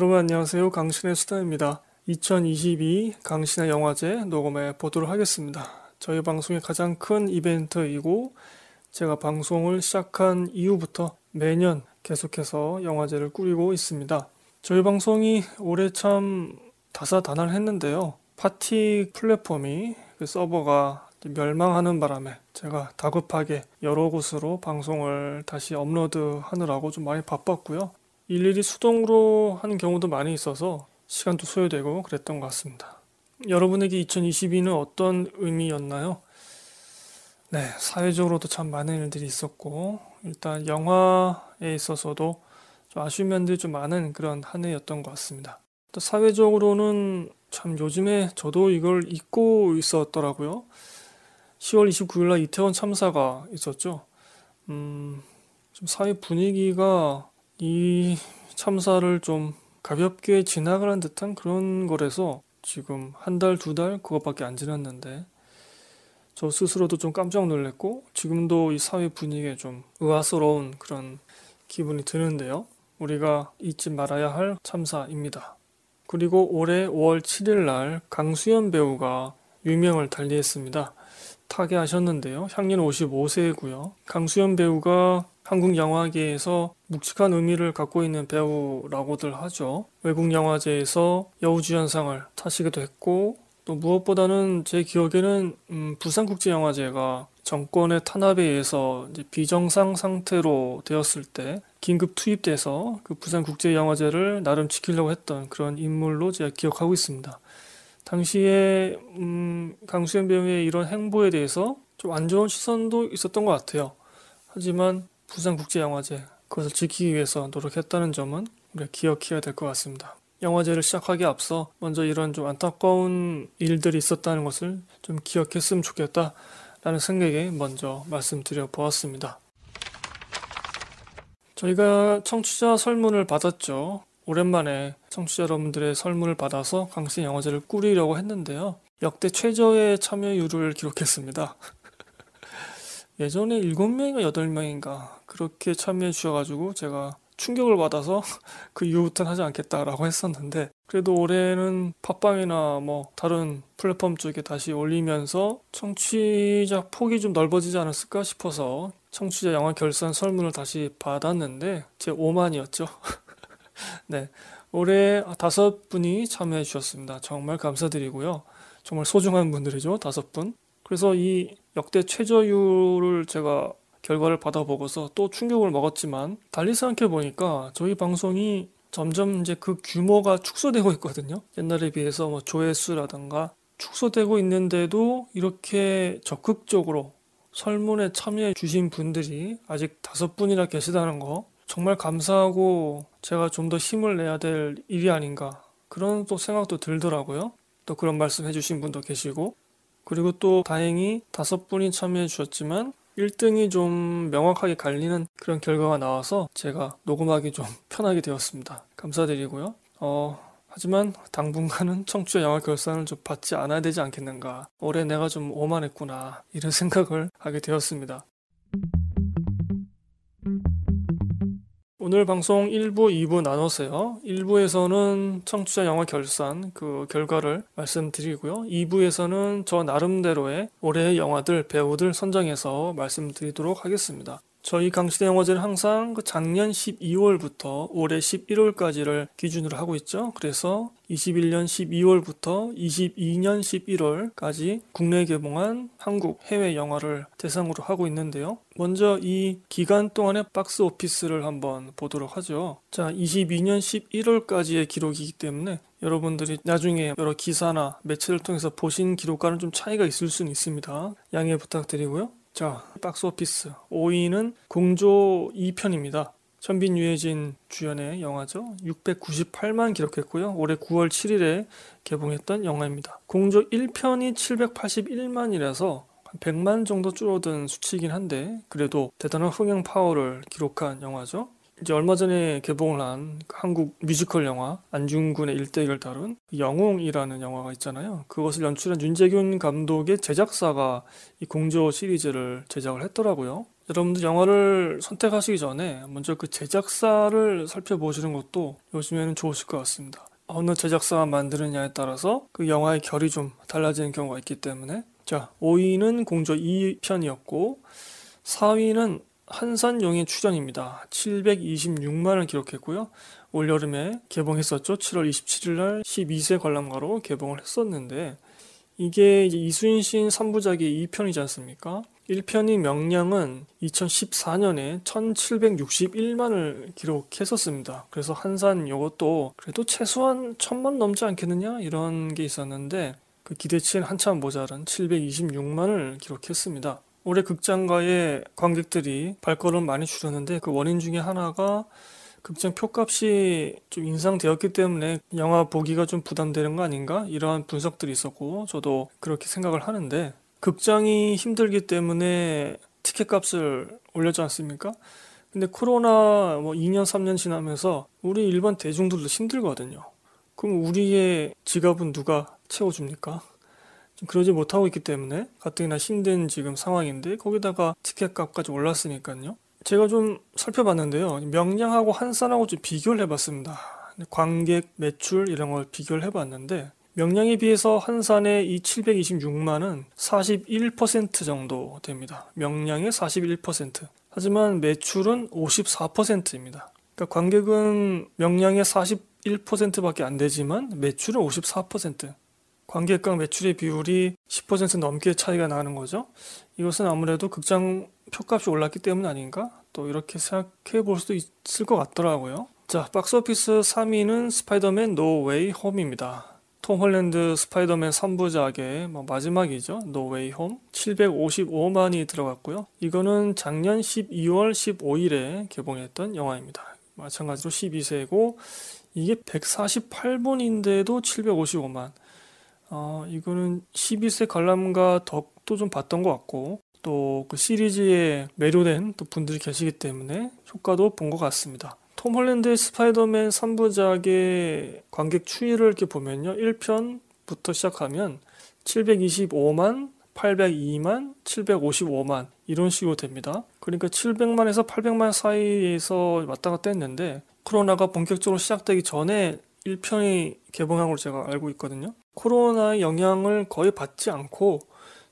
여러분 안녕하세요. 강신의 수다입니다. 2022 강신의 영화제 녹음해 보도록 하겠습니다. 저희 방송의 가장 큰 이벤트이고 제가 방송을 시작한 이후부터 매년 계속해서 영화제를 꾸리고 있습니다. 저희 방송이 올해 참 다사다난했는데요. 파티 플랫폼이 그 서버가 멸망하는 바람에 제가 다급하게 여러 곳으로 방송을 다시 업로드 하느라고 좀 많이 바빴고요. 일일이 수동으로 하는 경우도 많이 있어서 시간도 소요되고 그랬던 것 같습니다. 여러분에게 2022는 어떤 의미였나요? 네, 사회적으로도 참 많은 일들이 있었고, 일단 영화에 있어서도 좀 아쉬운 면들이 좀 많은 그런 한 해였던 것 같습니다. 또 사회적으로는 참 요즘에 저도 이걸 잊고 있었더라고요. 10월 29일 날 이태원 참사가 있었죠. 음, 좀 사회 분위기가 이 참사를 좀 가볍게 지나가는 듯한 그런 거라서 지금 한 달, 두 달 그것밖에 안 지났는데 저 스스로도 좀 깜짝 놀랐고 지금도 이 사회 분위기에 좀 의아스러운 그런 기분이 드는데요. 우리가 잊지 말아야 할 참사입니다. 그리고 올해 5월 7일 날 강수연 배우가 유명을 달리했습니다. 타계하셨는데요. 향년 55세고요. 강수연 배우가 한국 영화계에서 묵직한 의미를 갖고 있는 배우라고들 하죠. 외국 영화제에서 여우주연상을 타시기도 했고 또 무엇보다는 제 기억에는 음, 부산국제영화제가 정권의 탄압에 의해서 비정상 상태로 되었을 때 긴급 투입돼서 그 부산국제영화제를 나름 지키려고 했던 그런 인물로 제가 기억하고 있습니다. 당시에 음, 강수현 배우의 이런 행보에 대해서 좀 안 좋은 시선도 있었던 것 같아요. 하지만 부산국제영화제 그것을 지키기 위해서 노력했다는 점은 우리가 기억해야 될 것 같습니다. 영화제를 시작하기 앞서 먼저 이런 좀 안타까운 일들이 있었다는 것을 좀 기억했으면 좋겠다라는 생각에 먼저 말씀드려 보았습니다. 저희가 청취자 설문을 받았죠. 오랜만에 청취자 여러분들의 설문을 받아서 강신 영화제를 꾸리려고 했는데요. 역대 최저의 참여율을 기록했습니다. 예전에 7명인가 8명인가 그렇게 참여해 주셔가지고 제가 충격을 받아서 그 이후부터는 하지 않겠다라고 했었는데 그래도 올해는 팟빵이나 뭐 다른 플랫폼 쪽에 다시 올리면서 청취자 폭이 좀 넓어지지 않았을까 싶어서 청취자 영화 결산 설문을 다시 받았는데 제 5만이었죠. 네. 올해 다섯 분이 참여해 주셨습니다. 정말 감사드리고요. 정말 소중한 분들이죠. 다섯 분. 그래서 이 역대 최저율을 제가 결과를 받아보고서 또 충격을 먹었지만 달리 생각해 보니까 저희 방송이 점점 이제 그 규모가 축소되고 있거든요. 옛날에 비해서 뭐 조회수라든가 축소되고 있는데도 이렇게 적극적으로 설문에 참여해 주신 분들이 아직 다섯 분이나 계시다는 거 정말 감사하고 제가 좀 더 힘을 내야 될 일이 아닌가 그런 또 생각도 들더라고요. 또 그런 말씀 해주신 분도 계시고 그리고 또 다행히 다섯 분이 참여해 주셨지만 1등이 좀 명확하게 갈리는 그런 결과가 나와서 제가 녹음하기 좀 편하게 되었습니다. 감사드리고요. 어, 하지만 당분간은 청취자 영화 결산을 좀 받지 않아야 되지 않겠는가. 올해 내가 좀 오만했구나. 이런 생각을 하게 되었습니다. 오늘 방송 1부, 2부 나눠서요. 1부에서는 청취자 영화 결산 그 결과를 말씀드리고요. 2부에서는 저 나름대로의 올해의 영화들, 배우들 선정해서 말씀드리도록 하겠습니다. 저희 강시대 영화제는 항상 그 작년 12월부터 올해 11월까지를 기준으로 하고 있죠. 그래서 21년 12월부터 22년 11월까지 국내 개봉한 한국 해외 영화를 대상으로 하고 있는데요. 먼저 이 기간 동안의 박스 오피스를 한번 보도록 하죠. 자, 22년 11월까지의 기록이기 때문에 여러분들이 나중에 여러 기사나 매체를 통해서 보신 기록과는 좀 차이가 있을 수는 있습니다. 양해 부탁드리고요. 자, 박스 오피스 5위는 공조 2편입니다. 현빈 유해진 주연의 영화죠. 698만 기록했고요. 올해 9월 7일에 개봉했던 영화입니다. 공조 1편이 781만이라서 100만 정도 줄어든 수치이긴 한데 그래도 대단한 흥행 파워를 기록한 영화죠. 이제 얼마 전에 개봉을 한 한국 뮤지컬 영화 안중근의 일대기를 다룬 영웅이라는 영화가 있잖아요. 그것을 연출한 윤제균 감독의 제작사가 이 공조 시리즈를 제작을 했더라고요. 여러분들 영화를 선택하시기 전에 먼저 그 제작사를 살펴보시는 것도 요즘에는 좋으실 것 같습니다. 어느 제작사가 만드느냐에 따라서 그 영화의 결이 좀 달라지는 경우가 있기 때문에 자 5위는 공조 2편이었고 4위는 한산용의 출연입니다. 726만을 기록했고요. 올여름에 개봉했었죠. 7월 27일 날 12세 관람가로 개봉을 했었는데 이게 이순신 3부작의 2편이지 않습니까? 1편이 명량은 2014년에 1761만을 기록했었습니다. 그래서 한산 이것도 그래도 최소한 천만 넘지 않겠느냐 이런 게 있었는데 그 기대치는 한참 모자란 726만을 기록했습니다. 올해 극장가의 관객들이 발걸음 많이 줄었는데 그 원인 중에 하나가 극장 표값이 좀 인상되었기 때문에 영화 보기가 좀 부담되는 거 아닌가 이러한 분석들이 있었고 저도 그렇게 생각을 하는데 극장이 힘들기 때문에 티켓 값을 올렸지 않습니까? 근데 코로나 뭐 2년 3년 지나면서 우리 일반 대중들도 힘들거든요. 그럼 우리의 지갑은 누가 채워줍니까? 그러지 못하고 있기 때문에 가뜩이나 힘든 지금 상황인데 거기다가 티켓 값까지 올랐으니까요. 제가 좀 살펴봤는데요. 명량하고 한산하고 좀 비교를 해봤습니다. 관객 매출 이런 걸 비교를 해봤는데 명량에 비해서 한산의 이 726만은 41% 정도 됩니다. 명량의 41%. 하지만 매출은 54%입니다. 그러니까 관객은 명량의 41%밖에 안 되지만 매출은 54%. 관객과 매출의 비율이 10% 넘게 차이가 나는 거죠. 이것은 아무래도 극장 표값이 올랐기 때문 아닌가? 또 이렇게 생각해 볼 수도 있을 것 같더라고요. 자, 박스오피스 3위는 스파이더맨 노웨이 홈입니다. 톰 홀랜드 스파이더맨 3부작의 뭐 마지막이죠. 노웨이 홈. 755만이 들어갔고요. 이거는 작년 12월 15일에 개봉했던 영화입니다. 마찬가지로 12세고 이게 148분인데도 755만. 어, 이거는 12세 관람가 덕도 좀 봤던 것 같고 또 그 시리즈에 매료된 또 분들이 계시기 때문에 효과도 본 것 같습니다. 톰 홀랜드의 스파이더맨 3부작의 관객 추이를 이렇게 보면요. 1편부터 시작하면 725만, 802만, 755만 이런 식으로 됩니다. 그러니까 700만에서 800만 사이에서 왔다 갔다 했는데 코로나가 본격적으로 시작되기 전에 1편이 개봉한 걸로 제가 알고 있거든요. 코로나의 영향을 거의 받지 않고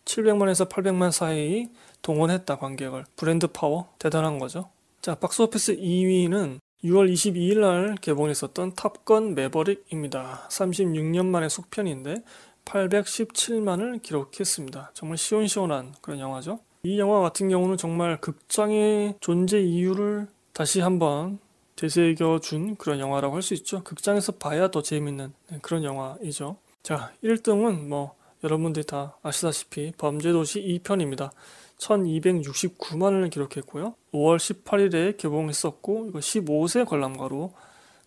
700만에서 800만 사이 동원했다 관객을. 브랜드 파워 대단한 거죠. 자, 박스오피스 2위는 6월 22일 날 개봉했었던 탑건 매버릭입니다. 36년 만의 속편인데 817만을 기록했습니다. 정말 시원시원한 그런 영화죠. 이 영화 같은 경우는 정말 극장의 존재 이유를 다시 한번 되새겨 준 그런 영화라고 할 수 있죠. 극장에서 봐야 더 재밌는 네, 그런 영화이죠. 자, 1등은 뭐 여러분들이 다 아시다시피 범죄도시 2편입니다. 1269만을 기록했고요. 5월 18일에 개봉했었고 이거 15세 관람가로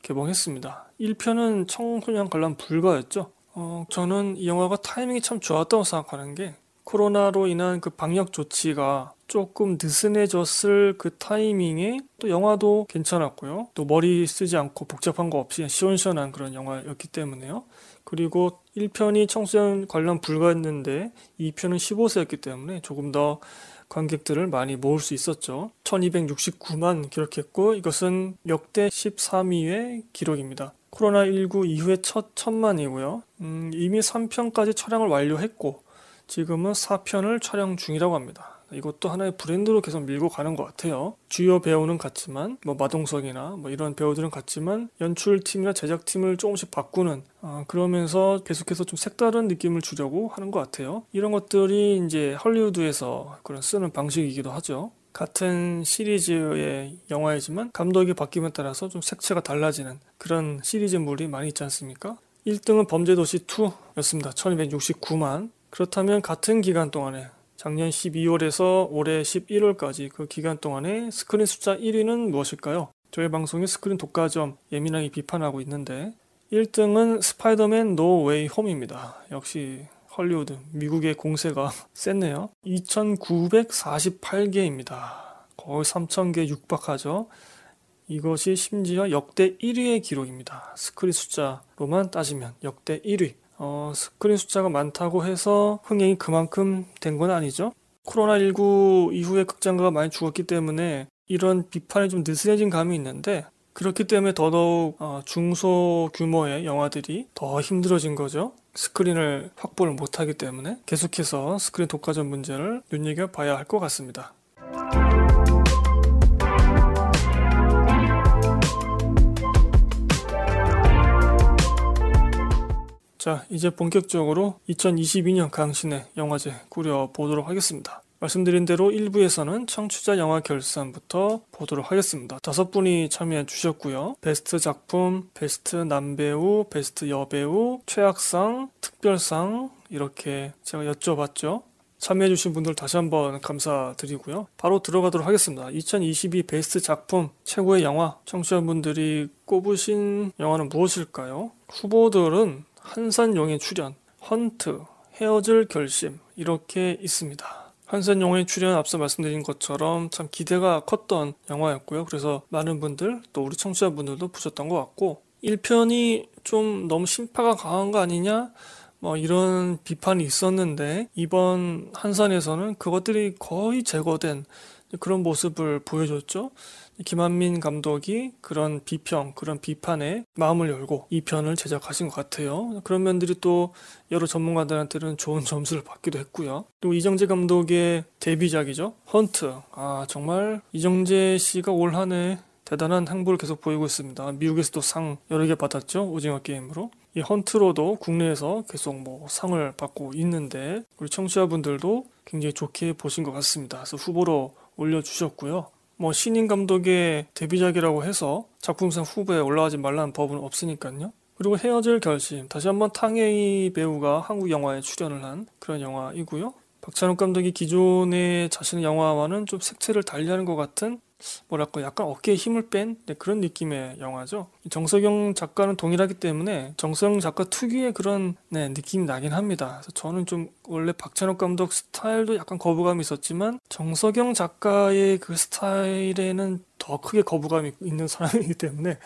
개봉했습니다. 1편은 청소년 관람 불가였죠. 어, 저는 이 영화가 타이밍이 참 좋았다고 생각하는 게 코로나로 인한 그 방역 조치가 조금 느슨해졌을 그 타이밍에 또 영화도 괜찮았고요. 또 머리 쓰지 않고 복잡한 거 없이 시원시원한 그런 영화였기 때문에요. 그리고 1편이 청소년 관람 불가였는데 2편은 15세였기 때문에 조금 더 관객들을 많이 모을 수 있었죠. 1269만 기록했고 이것은 역대 13위의 기록입니다. 코로나19 이후에 첫 천만이고요. 음, 이미 3편까지 촬영을 완료했고 지금은 4편을 촬영 중이라고 합니다. 이것도 하나의 브랜드로 계속 밀고 가는 것 같아요. 주요 배우는 같지만 뭐 마동석이나 뭐 이런 배우들은 같지만 연출팀이나 제작팀을 조금씩 바꾸는 어, 그러면서 계속해서 좀 색다른 느낌을 주려고 하는 것 같아요. 이런 것들이 이제 헐리우드에서 그런 쓰는 방식이기도 하죠. 같은 시리즈의 영화이지만 감독이 바뀌면 따라서 좀 색채가 달라지는 그런 시리즈물이 많이 있지 않습니까? 1등은 범죄도시 2였습니다. 1269만. 그렇다면 같은 기간 동안에 작년 12월에서 올해 11월까지 그 기간 동안에 스크린 숫자 1위는 무엇일까요? 저희 방송이 스크린 독과점 예민하게 비판하고 있는데 1등은 스파이더맨 노 웨이 홈입니다. 역시 헐리우드 미국의 공세가 셌네요. 2948개입니다. 거의 3000개 육박하죠. 이것이 심지어 역대 1위의 기록입니다. 스크린 숫자로만 따지면 역대 1위. 어, 스크린 숫자가 많다고 해서 흥행이 그만큼 된 건 아니죠. 코로나19 이후에 극장가가 많이 죽었기 때문에 이런 비판이 좀 느슨해진 감이 있는데 그렇기 때문에 더더욱 어, 중소 규모의 영화들이 더 힘들어진 거죠. 스크린을 확보를 못하기 때문에 계속해서 스크린 독과점 문제를 눈여겨봐야 할 것 같습니다. 자, 이제 본격적으로 2022년 강신의 영화제 꾸려보도록 하겠습니다. 말씀드린 대로 1부에서는 청취자 영화 결산부터 보도록 하겠습니다. 다섯 분이 참여해 주셨고요. 베스트 작품, 베스트 남배우, 베스트 여배우, 최악상, 특별상 이렇게 제가 여쭤봤죠. 참여해 주신 분들 다시 한번 감사드리고요. 바로 들어가도록 하겠습니다. 2022 베스트 작품, 최고의 영화, 청취자분들이 꼽으신 영화는 무엇일까요? 후보들은 한산용의 출연, 헌트, 헤어질 결심 이렇게 있습니다. 한산용의 출연 앞서 말씀드린 것처럼 참 기대가 컸던 영화였고요. 그래서 많은 분들 또 우리 청취자분들도 보셨던 것 같고 1편이 좀 너무 심파가 강한 거 아니냐 뭐 이런 비판이 있었는데 이번 한산에서는 그것들이 거의 제거된 그런 모습을 보여줬죠. 김한민 감독이 그런 비평, 그런 비판에 마음을 열고 이 편을 제작하신 것 같아요. 그런 면들이 또 여러 전문가들한테는 좋은 점수를 받기도 했고요. 또 이정재 감독의 데뷔작이죠. 헌트. 아, 정말 이정재 씨가 올 한 해 대단한 행보를 계속 보이고 있습니다. 미국에서도 상 여러 개 받았죠. 오징어 게임으로. 이 헌트로도 국내에서 계속 뭐 상을 받고 있는데 우리 청취자분들도 굉장히 좋게 보신 것 같습니다. 그래서 후보로 올려주셨고요. 뭐 신인 감독의 데뷔작이라고 해서 작품상 후보에 올라가지 말라는 법은 없으니까요. 그리고 헤어질 결심 다시 한번 탕웨이 배우가 한국 영화에 출연을 한 그런 영화이고요. 박찬욱 감독이 기존의 자신의 영화와는 좀 색채를 달리하는 것 같은 뭐랄까 약간 어깨에 힘을 뺀 네, 그런 느낌의 영화죠. 정석영 작가는 동일하기 때문에 정석영 작가 특유의 그런 네, 느낌이 나긴 합니다. 그래서 저는 좀 원래 박찬욱 감독 스타일도 약간 거부감이 있었지만 정석영 작가의 그 스타일에는 더 크게 거부감이 있는 사람이기 때문에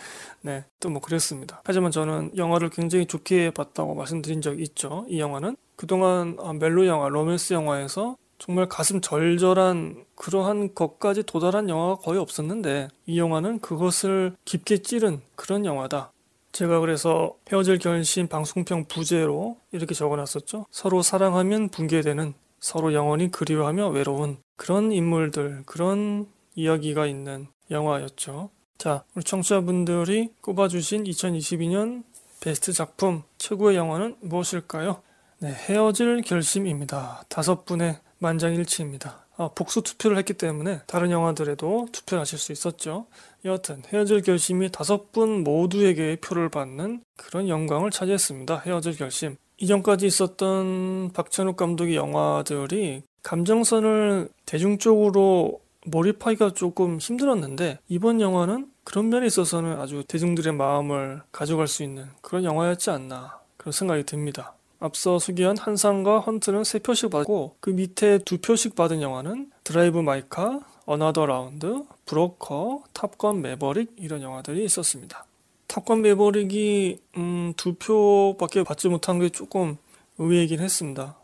네, 또 뭐 그랬습니다. 하지만 저는 영화를 굉장히 좋게 봤다고 말씀드린 적이 있죠. 이 영화는 그동안 아, 멜로 영화, 로맨스 영화에서 정말 가슴 절절한 그러한 것까지 도달한 영화가 거의 없었는데 이 영화는 그것을 깊게 찌른 그런 영화다. 제가 그래서 헤어질 결심 방송평 부제로 이렇게 적어놨었죠. 서로 사랑하면 붕괴되는 서로 영원히 그리워하며 외로운 그런 인물들, 그런 이야기가 있는 영화였죠. 자, 우리 청취자분들이 꼽아주신 2022년 베스트 작품 최고의 영화는 무엇일까요? 네, 헤어질 결심입니다. 다섯 분의 만장일치입니다. 아, 복수 투표를 했기 때문에 다른 영화들에도 투표하실 수 있었죠. 여하튼 헤어질 결심이 다섯 분 모두에게 표를 받는 그런 영광을 차지했습니다. 헤어질 결심. 이전까지 있었던 박찬욱 감독의 영화들이 감정선을 대중적으로 몰입하기가 조금 힘들었는데 이번 영화는 그런 면에 있어서는 아주 대중들의 마음을 가져갈 수 있는 그런 영화였지 않나 그런 생각이 듭니다. 앞서 소개한 한산과 헌트는 3표씩 받고 그 밑에 2표씩 받은 영화는 드라이브 마이카, 어나더 라운드, 브로커, 탑건 매버릭 이런 영화들이 있었습니다. 탑건 매버릭이 음, 2표밖에 받지 못한 게 조금 의외이긴 했습니다.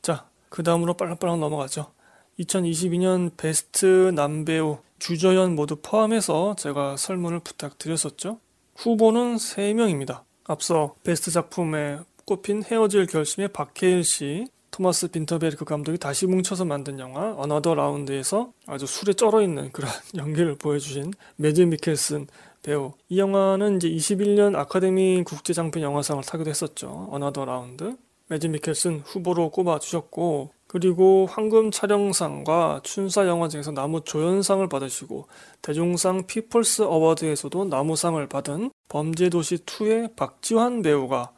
자, 그 다음으로 빨랑빨랑 넘어가죠. 2022년 베스트 남배우 주조연 모두 포함해서 제가 설문을 부탁드렸었죠. 후보는 3명입니다. 앞서 베스트 작품에 꼽힌 헤어질 결심의 박해일 씨, 토마스 빈터베르크 감독이 다시 뭉쳐서 만든 영화 어나더 라운드에서 아주 술에 쩔어 있는 그런 연기를 보여주신 매즈 미켈슨 배우. 이 영화는 이제 21년 아카데미 국제장편 영화상을 타기도 했었죠. 어나더 라운드. 매즈 미켈슨 후보로 꼽아 주셨고 그리고 황금 촬영상과 춘사 영화제에서 남우 조연상을 받으시고 대종상 피플스 어워드에서도 남우상을 받은 범죄도시 2의 박지환 배우가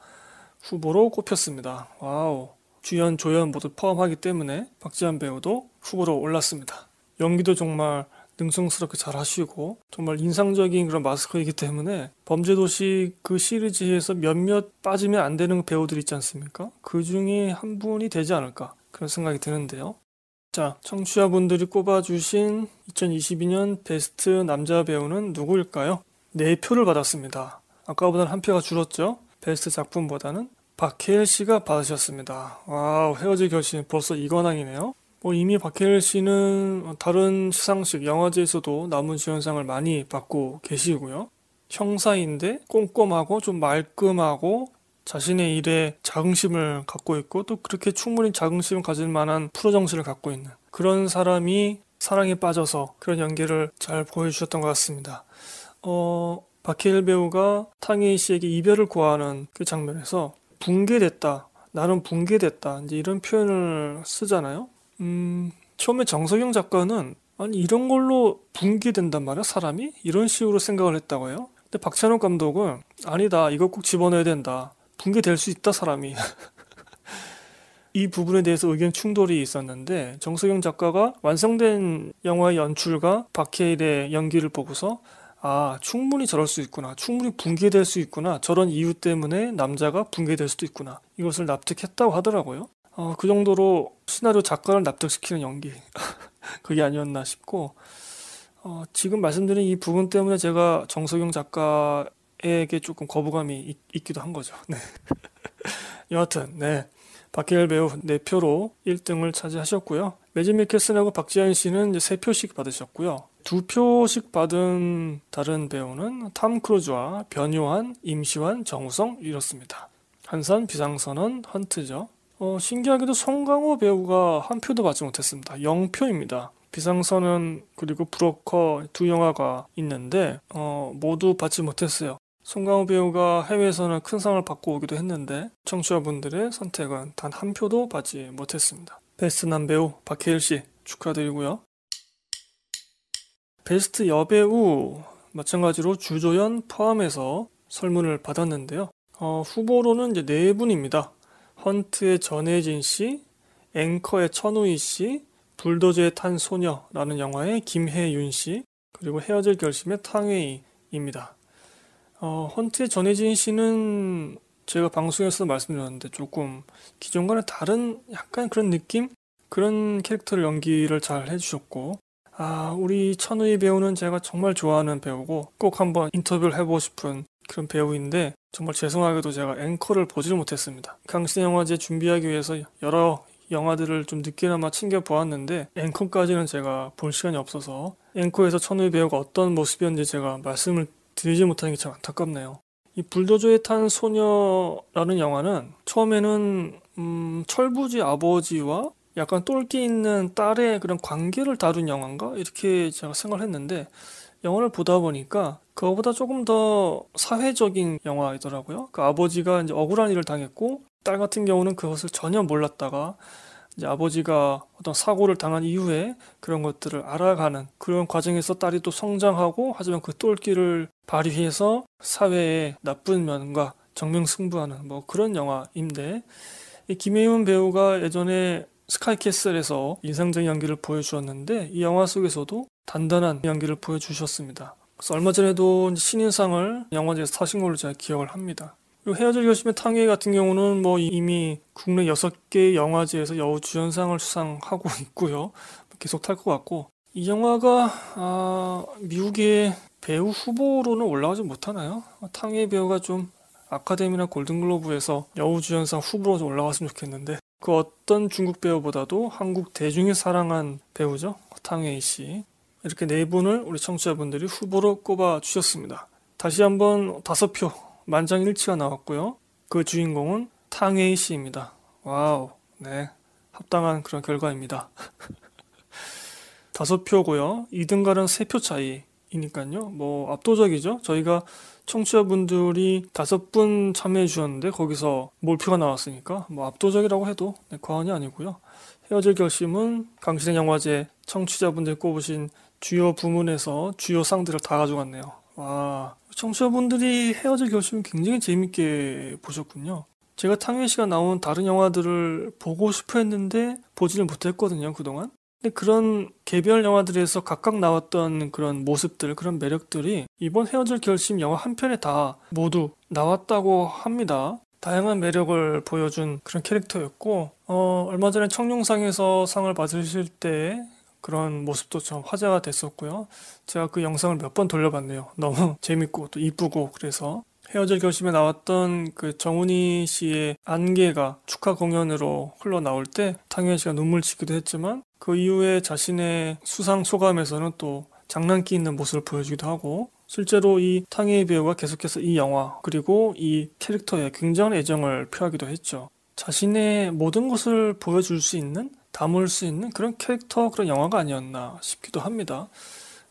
후보로 꼽혔습니다. 와우. 주연, 조연 모두 포함하기 때문에 박지환 배우도 후보로 올랐습니다. 연기도 정말 능청스럽게 잘 하시고 정말 인상적인 그런 마스크이기 때문에 범죄도시 그 시리즈에서 몇몇 빠지면 안 되는 배우들 있지 않습니까? 그 중에 한 분이 되지 않을까 그런 생각이 드는데요. 자, 청취자분들이 꼽아주신 2022년 베스트 남자 배우는 누구일까요? 4표를 받았습니다. 아까보다는 한 표가 줄었죠? 베스트 작품보다는. 박해일 씨가 받으셨습니다. 와우, 헤어질 결심 벌써 이관왕이네요. 뭐 이미 박해일 씨는 다른 시상식 영화제에서도 남우 주연상을 많이 받고 계시고요. 형사인데 꼼꼼하고 좀 말끔하고 자신의 일에 자긍심을 갖고 있고 또 그렇게 충분히 자긍심을 가질 만한 프로 정신을 갖고 있는 그런 사람이 사랑에 빠져서 그런 연기를 잘 보여주셨던 것 같습니다. 어, 박해일 배우가 탕웨이 씨에게 이별을 고하는 그 장면에서 붕괴됐다. 나는 붕괴됐다. 이제 이런 표현을 쓰잖아요. 음, 처음에 정석영 작가는 아니 이런 걸로 붕괴된단 말이야 사람이 이런 식으로 생각을 했다고 해요. 근데 박찬욱 감독은 아니다 이거 꼭 집어넣어야 된다. 붕괴될 수 있다 사람이. 이 부분에 대해서 의견 충돌이 있었는데 정석영 작가가 완성된 영화의 연출과 박해일의 연기를 보고서 아 충분히 저럴 수 있구나 충분히 붕괴될 수 있구나 저런 이유 때문에 남자가 붕괴될 수도 있구나 이것을 납득했다고 하더라고요 어, 그 정도로 시나리오 작가를 납득시키는 연기 그게 아니었나 싶고 어, 지금 말씀드린 이 부분 때문에 제가 정석영 작가 에게 조금 거부감이 있, 있기도 한 거죠 네. 여하튼 네 박해일 배우 4표로 1등을 차지하셨고요. 매진 미켈슨하고 박지현 씨는 이제 3표씩 받으셨고요. 2표씩 받은 다른 배우는 탐 크루즈와 변요한, 임시완, 정우성 이렇습니다. 한산, 비상선언, 헌트죠. 어, 신기하게도 송강호 배우가 한 표도 받지 못했습니다. 0표입니다. 비상선언 그리고 브로커 두 영화가 있는데 어, 모두 받지 못했어요. 송강호 배우가 해외에서는 큰 상을 받고 오기도 했는데 청취자분들의 선택은 단 한 표도 받지 못했습니다. 베스트 남배우 박해일 씨 축하드리고요. 베스트 여배우 마찬가지로 주조연 포함해서 설문을 받았는데요. 어, 후보로는 이제 네 분입니다. 헌트의 전혜진 씨, 앵커의 천우희 씨, 불도저에 탄 소녀라는 영화의 김혜윤 씨, 그리고 헤어질 결심의 탕웨이입니다. 어, 헌트의 전혜진 씨는 제가 방송에서 말씀드렸는데 조금 기존과는 다른 약간 그런 느낌? 그런 캐릭터를 연기를 잘 해주셨고 아 우리 천우희 배우는 제가 정말 좋아하는 배우고 꼭 한번 인터뷰를 해보고 싶은 그런 배우인데 정말 죄송하게도 제가 앵커를 보지를 못했습니다. 강신 영화제 준비하기 위해서 여러 영화들을 좀 늦게나마 챙겨 보았는데 앵커까지는 제가 볼 시간이 없어서 앵커에서 천우희 배우가 어떤 모습이었는지 제가 말씀을 드리지 못하는 게 참 안타깝네요. 이 불도저에 탄 소녀라는 영화는 처음에는 음, 철부지 아버지와 약간 똘끼 있는 딸의 그런 관계를 다룬 영화인가 이렇게 제가 생각을 했는데 영화를 보다 보니까 그거보다 조금 더 사회적인 영화이더라고요. 그 아버지가 이제 억울한 일을 당했고 딸 같은 경우는 그것을 전혀 몰랐다가 이제 아버지가 어떤 사고를 당한 이후에 그런 것들을 알아가는 그런 과정에서 딸이 또 성장하고 하지만 그 똘끼를 발휘해서 사회의 나쁜 면과 정명승부하는 뭐 그런 영화인데 이 김혜윤 배우가 예전에 스카이캐슬에서 인상적인 연기를 보여주었는데 이 영화 속에서도 단단한 연기를 보여주셨습니다. 그래서 얼마 전에도 신인상을 영화제에서 타신 걸로 제가 기억을 합니다. 그리고 헤어질 결심의 탕웨이 같은 경우는 뭐 이미 국내 6개 영화제에서 여우 주연상을 수상하고 있고요. 계속 탈 것 같고 이 영화가 아, 미국의 배우 후보로는 올라가지 못하나요? 탕웨이 배우가 좀 아카데미나 골든글로브에서 여우 주연상 후보로 좀 올라갔으면 좋겠는데 그 어떤 중국 배우보다도 한국 대중이 사랑한 배우죠 탕웨이 씨 이렇게 네 분을 우리 청취자분들이 후보로 꼽아 주셨습니다. 다시 한번 다섯 표 만장일치가 나왔고요. 그 주인공은 탕웨이 씨입니다. 와우, 네, 합당한 그런 결과입니다. 다섯 표고요. 2등과는 세표 차이이니까요. 뭐 압도적이죠. 저희가 청취자분들이 다섯 분 참여해 주셨는데 거기서 몰표가 나왔으니까 뭐 압도적이라고 해도 네, 과언이 아니고요. 헤어질 결심은 강신의 영화제 청취자분들 꼽으신 주요 부문에서 주요 상들을 다 가져갔네요. 와, 청취자분들이 헤어질 결심을 굉장히 재밌게 보셨군요. 제가 탕웨이 씨가 나온 다른 영화들을 보고 싶어 했는데 보지를 못했거든요, 그동안. 근데 그런 개별 영화들에서 각각 나왔던 그런 모습들, 그런 매력들이 이번 헤어질 결심 영화 한 편에 다 모두 나왔다고 합니다. 다양한 매력을 보여준 그런 캐릭터였고, 어, 얼마 전에 청룡상에서 상을 받으실 때 그런 모습도 좀 화제가 됐었고요. 제가 그 영상을 몇 번 돌려봤네요. 너무 재밌고 또 이쁘고 그래서 헤어질 결심에 나왔던 그 정훈이 씨의 안개가 축하 공연으로 흘러나올 때 탕현 씨가 눈물 짓기도 했지만 그 이후에 자신의 수상 소감에서는 또 장난기 있는 모습을 보여주기도 하고 실제로 이 탕웨이 배우가 계속해서 이 영화 그리고 이 캐릭터에 굉장한 애정을 표하기도 했죠. 자신의 모든 것을 보여줄 수 있는 담을 수 있는 그런 캐릭터 그런 영화가 아니었나 싶기도 합니다.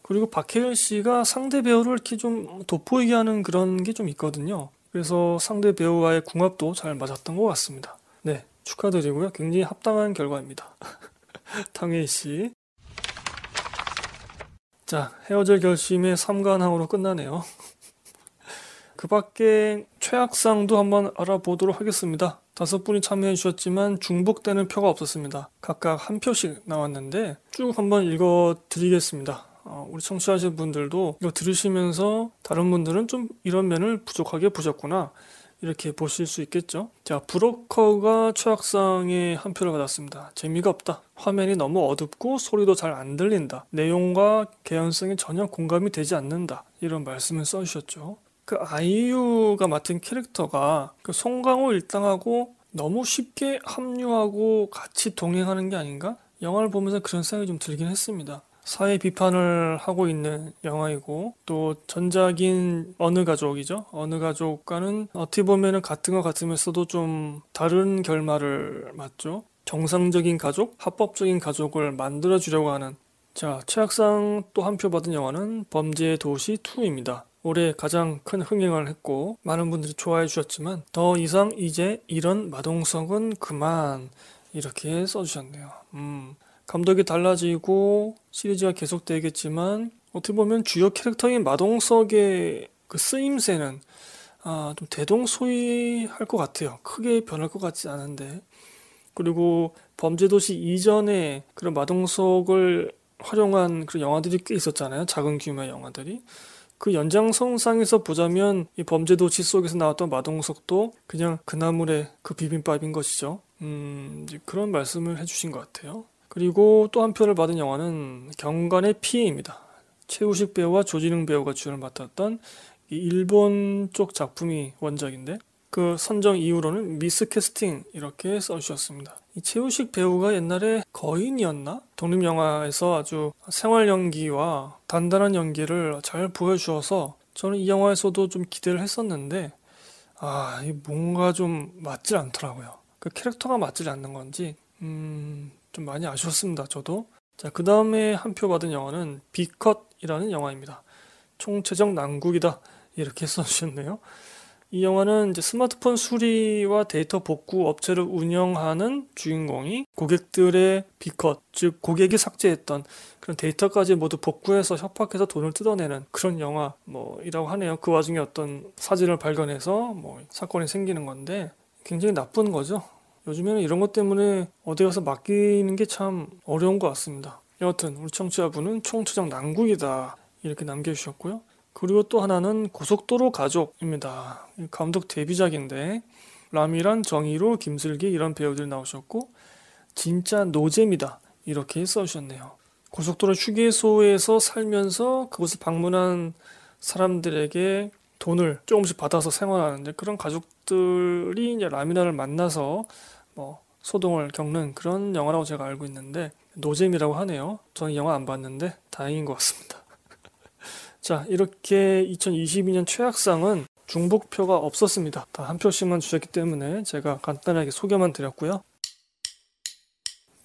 그리고 박해일 씨가 상대 배우를 이렇게 좀 돋보이게 하는 그런 게 좀 있거든요. 그래서 상대 배우와의 궁합도 잘 맞았던 것 같습니다. 네, 축하드리고요. 굉장히 합당한 결과입니다. 탕웨이 씨. 자, 헤어질 결심의 3관왕으로 끝나네요. 그 밖에 최악상도 한번 알아보도록 하겠습니다. 다섯 분이 참여해 주셨지만 중복되는 표가 없었습니다. 각각 한 표씩 나왔는데 쭉 한번 읽어 드리겠습니다. 어, 우리 청취하실 분들도 이거 들으시면서 다른 분들은 좀 이런 면을 부족하게 보셨구나. 이렇게 보실 수 있겠죠. 자, 브로커가 최악상에 한 표를 받았습니다. 재미가 없다. 화면이 너무 어둡고 소리도 잘 안 들린다. 내용과 개연성이 전혀 공감이 되지 않는다. 이런 말씀을 써주셨죠. 그 아이유가 맡은 캐릭터가 그 송강호 일당하고 너무 쉽게 합류하고 같이 동행하는 게 아닌가? 영화를 보면서 그런 생각이 좀 들긴 했습니다. 사회 비판을 하고 있는 영화이고 또 전작인 어느 가족이죠. 어느 가족과는 어떻게 보면 같은 것 같으면서도 좀 다른 결말을 맞죠. 정상적인 가족, 합법적인 가족을 만들어 주려고 하는 자, 최악상 또 한 표 받은 영화는 범죄의 도시 2입니다. 올해 가장 큰 흥행을 했고 많은 분들이 좋아해 주셨지만 더 이상 이제 이런 마동석은 그만 이렇게 써주셨네요. 음, 감독이 달라지고 시리즈가 계속되겠지만 어떻게 보면 주요 캐릭터인 마동석의 그 쓰임새는 아, 좀 대동소이할 것 같아요. 크게 변할 것 같지 않은데 그리고 범죄도시 이전에 그런 마동석을 활용한 그런 영화들이 꽤 있었잖아요. 작은 규모의 영화들이. 그 연장선상에서 보자면 이 범죄도시 속에서 나왔던 마동석도 그냥 그나물의 그 비빔밥인 것이죠. 음, 그런 말씀을 해주신 것 같아요. 그리고 또 한 표를 받은 영화는 경관의 피해입니다. 최우식 배우와 조진웅 배우가 주연을 맡았던 일본 쪽 작품이 원작인데 그 선정 이후로는 미스캐스팅 이렇게 써주셨습니다. 이 최우식 배우가 옛날에 거인이었나? 독립영화에서 아주 생활 연기와 단단한 연기를 잘 보여주어서 저는 이 영화에서도 좀 기대를 했었는데 아, 뭔가 좀 맞질 않더라고요. 그 캐릭터가 맞질 않는 건지 음, 좀 많이 아쉬웠습니다. 저도. 자, 그 다음에 한 표 받은 영화는 비컷이라는 영화입니다. 총체적 난국이다. 이렇게 써주셨네요. 이 영화는 이제 스마트폰 수리와 데이터 복구 업체를 운영하는 주인공이 고객들의 비컷, 즉 고객이 삭제했던 그런 데이터까지 모두 복구해서 협박해서 돈을 뜯어내는 그런 영화 뭐이라고 하네요. 그 와중에 어떤 사진을 발견해서 뭐 사건이 생기는 건데 굉장히 나쁜 거죠. 요즘에는 이런 것 때문에 어디 가서 맡기는 게 참 어려운 것 같습니다. 여하튼 우리 청취자분은 총체적 난국이다 이렇게 남겨주셨고요. 그리고 또 하나는 고속도로 가족입니다. 감독 데뷔작인데 라미란 정의로 김슬기 이런 배우들이 나오셨고 진짜 노잼이다 이렇게 써주셨네요. 고속도로 휴게소에서 살면서 그곳을 방문한 사람들에게 돈을 조금씩 받아서 생활하는데 그런 가족들이 이제 라미나를 만나서 뭐 소동을 겪는 그런 영화라고 제가 알고 있는데 노잼이라고 하네요. 저는 영화 안 봤는데 다행인 것 같습니다. 자 이렇게 2022년 최악상은 중복표가 없었습니다. 다 한 표씩만 주셨기 때문에 제가 간단하게 소개만 드렸고요.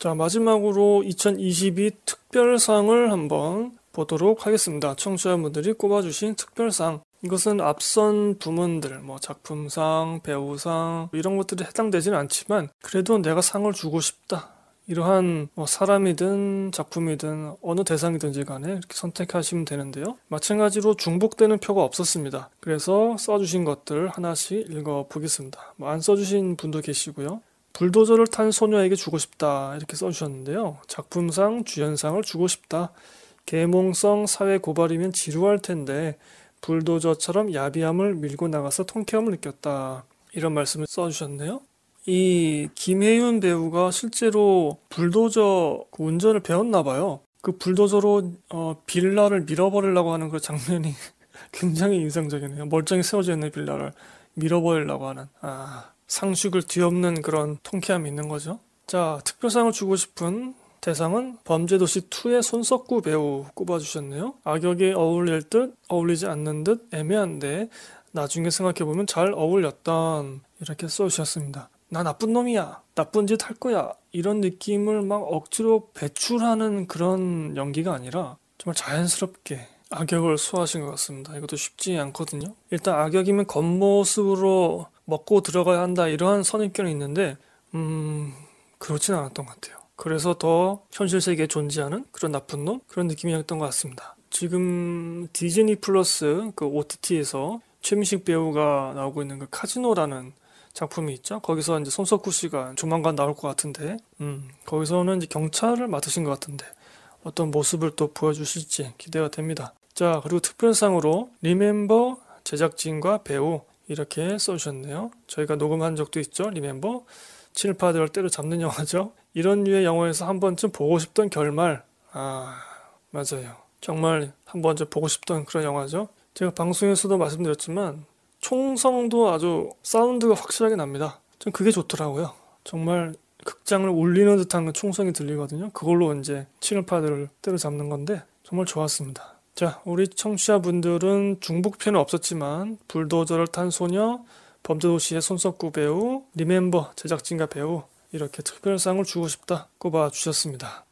자 마지막으로 2022 특별상을 한번 보도록 하겠습니다. 청취자분들이 꼽아주신 특별상 이것은 앞선 부문들, 뭐 작품상, 배우상 이런 것들이 해당되지는 않지만 그래도 내가 상을 주고 싶다. 이러한 뭐 사람이든 작품이든 어느 대상이든지 간에 이렇게 선택하시면 되는데요. 마찬가지로 중복되는 표가 없었습니다. 그래서 써주신 것들 하나씩 읽어보겠습니다. 뭐 안 써주신 분도 계시고요. 불도저를 탄 소녀에게 주고 싶다 이렇게 써주셨는데요. 작품상, 주연상을 주고 싶다. 계몽성 사회 고발이면 지루할 텐데 불도저처럼 야비함을 밀고 나가서 통쾌함을 느꼈다. 이런 말씀을 써주셨네요. 이 김혜윤 배우가 실제로 불도저 그 운전을 배웠나 봐요. 그 불도저로 어, 빌라를 밀어버리려고 하는 그 장면이 굉장히 인상적이네요. 멀쩡히 세워져 있는 빌라를 밀어버리려고 하는 아, 상식을 뒤엎는 그런 통쾌함이 있는 거죠. 자, 특별상을 주고 싶은 대상은 범죄도시 2의 손석구 배우 꼽아주셨네요. 악역에 어울릴 듯 어울리지 않는 듯 애매한데 나중에 생각해보면 잘 어울렸던 이렇게 써주셨습니다. 나 나쁜 놈이야. 나쁜 짓 할 거야. 이런 느낌을 막 억지로 배출하는 그런 연기가 아니라 정말 자연스럽게 악역을 소화하신 것 같습니다. 이것도 쉽지 않거든요. 일단 악역이면 겉모습으로 먹고 들어가야 한다 이러한 선입견이 있는데 음 그렇진 않았던 것 같아요. 그래서 더 현실 세계에 존재하는 그런 나쁜 놈 그런 느낌이었던 것 같습니다. 지금 디즈니 플러스 그 OTT에서 최민식 배우가 나오고 있는 그 카지노라는 작품이 있죠. 거기서 이제 손석구 씨가 조만간 나올 것 같은데, 음, 거기서는 이제 경찰을 맡으신 것 같은데, 어떤 모습을 또 보여주실지 기대가 됩니다. 자, 그리고 특별상으로 리멤버 제작진과 배우 이렇게 써주셨네요. 저희가 녹음한 적도 있죠. 리멤버 친일파들을 때려잡는 영화죠. 이런 류의 영화에서 한 번쯤 보고 싶던 결말. 아, 맞아요. 정말 한 번쯤 보고 싶던 그런 영화죠. 제가 방송에서도 말씀드렸지만 총성도 아주 사운드가 확실하게 납니다. 전 그게 좋더라고요. 정말 극장을 울리는 듯한 그 총성이 들리거든요. 그걸로 이제 친일파들을 때려잡는 건데 정말 좋았습니다. 자, 우리 청취자분들은 중복편은 없었지만 불도저를 탄 소녀, 범죄도시의 손석구 배우, 리멤버 제작진과 배우 이렇게 특별상을 주고 싶다 꼽아 주셨습니다.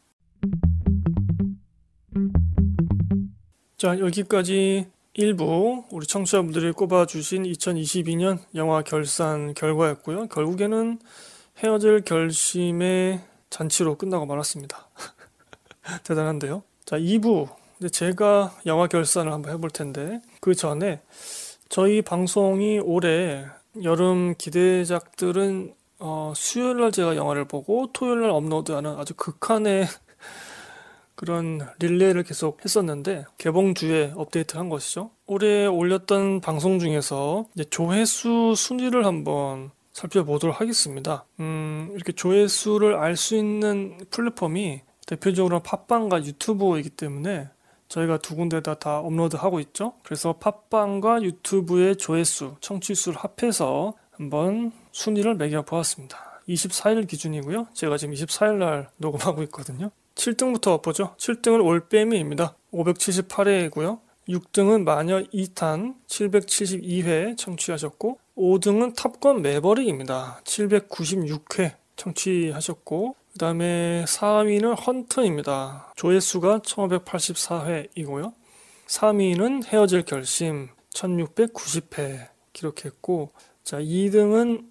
자, 여기까지 일부 우리 청취자분들이 꼽아주신 2022년 영화 결산 결과였고요. 결국에는 헤어질 결심의 잔치로 끝나고 말았습니다. 대단한데요. 자, 2부. 제가 영화 결산을 한번 해볼 텐데, 그 전에 저희 방송이 올해 여름 기대작들은 어, 수요일 날 제가 영화를 보고 토요일 날 업로드하는 아주 극한의 그런 릴레이를 계속 했었는데 개봉주에 업데이트한 것이죠. 올해 올렸던 방송 중에서 조회수 순위를 한번 살펴보도록 하겠습니다. 음, 이렇게 조회수를 알 수 있는 플랫폼이 대표적으로 팟빵과 유튜브이기 때문에 저희가 두 군데다 다 업로드하고 있죠. 그래서 팟빵과 유튜브의 조회수, 청취수를 합해서 한번 순위를 매겨 보았습니다. 24일 기준이고요. 제가 지금 24일 날 녹음하고 있거든요. 7등부터 보죠. 7등은 올빼미입니다. 578회이고요. 6등은 마녀 2탄 772회 청취하셨고 5등은 탑건 매버릭입니다. 796회 청취하셨고 그 다음에 4위는 헌트입니다. 조회수가 1584회이고요. 3위는 헤어질 결심 1690회 기록했고 자 2등은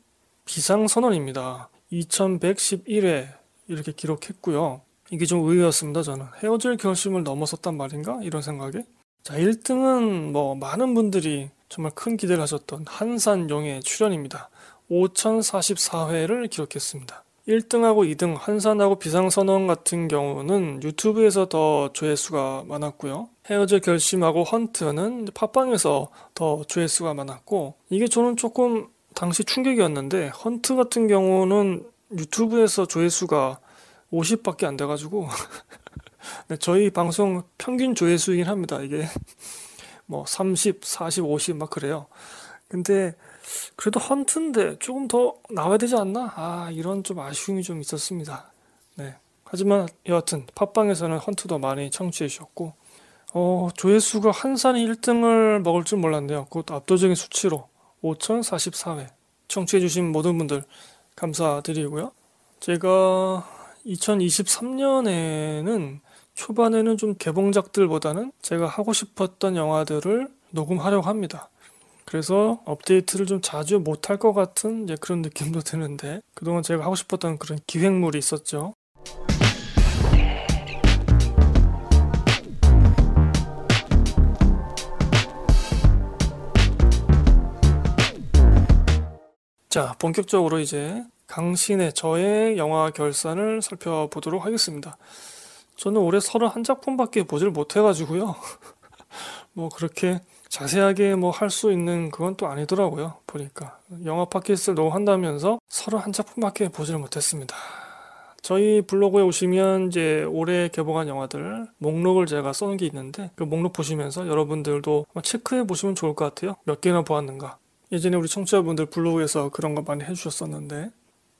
비상선언입니다. 2111회 이렇게 기록했고요. 이게 좀 의외였습니다, 저는. 헤어질 결심을 넘어섰단 말인가? 이런 생각에. 자, 1등은 뭐 많은 분들이 정말 큰 기대를 하셨던 한산용의 출연입니다. 5044회를 기록했습니다. 1등하고 2등 한산하고 비상선언 같은 경우는 유튜브에서 더 조회수가 많았고요. 헤어질 결심하고 헌트는 팟빵에서 더 조회수가 많았고 이게 저는 조금 당시 충격이었는데 헌트 같은 경우는 유튜브에서 조회수가 50밖에 안 돼가지고 네, 저희 방송 평균 조회수이긴 합니다. 이게 뭐 30, 40, 50 막 그래요. 근데 그래도 헌트인데 조금 더 나와야 되지 않나? 아 이런 좀 아쉬움이 좀 있었습니다. 네. 하지만 여하튼 팟빵에서는 헌트도 많이 청취해 주셨고 어, 조회수가 한산이 1등을 먹을 줄 몰랐네요. 그것도 압도적인 수치로 5044회 청취해 주신 모든 분들 감사드리고요. 제가 2023년에는 초반에는 좀 개봉작들보다는 제가 하고 싶었던 영화들을 녹음하려고 합니다. 그래서 업데이트를 좀 자주 못할 것 같은 그런 느낌도 드는데 그동안 제가 하고 싶었던 그런 기획물이 있었죠. 자, 본격적으로 이제 강신의 저의 영화 결산을 살펴보도록 하겠습니다. 저는 올해 31작품밖에 보질 못해가지고요. 뭐 그렇게 자세하게 뭐 할 수 있는 그건 또 아니더라고요. 보니까 영화 팟캐스트를 녹음한다면서 31작품밖에 보질 못했습니다. 저희 블로그에 오시면 이제 올해 개봉한 영화들 목록을 제가 써놓은 게 있는데 그 목록 보시면서 여러분들도 체크해 보시면 좋을 것 같아요. 몇 개나 보았는가. 예전에 우리 청취자분들 블로그에서 그런 거 많이 해주셨었는데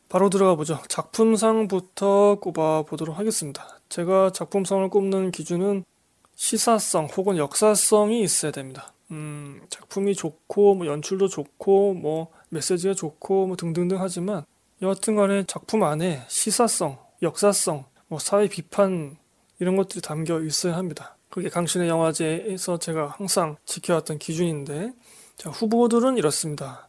바로 들어가 보죠. 작품상부터 꼽아 보도록 하겠습니다. 제가 작품상을 꼽는 기준은 시사성 혹은 역사성이 있어야 됩니다. 음, 작품이 좋고 뭐 연출도 좋고 뭐 메시지가 좋고 뭐 등등등 하지만 여하튼 간에 작품 안에 시사성, 역사성, 뭐 사회 비판 이런 것들이 담겨 있어야 합니다. 그게 강신의 영화제에서 제가 항상 지켜왔던 기준인데 자, 후보들은 이렇습니다.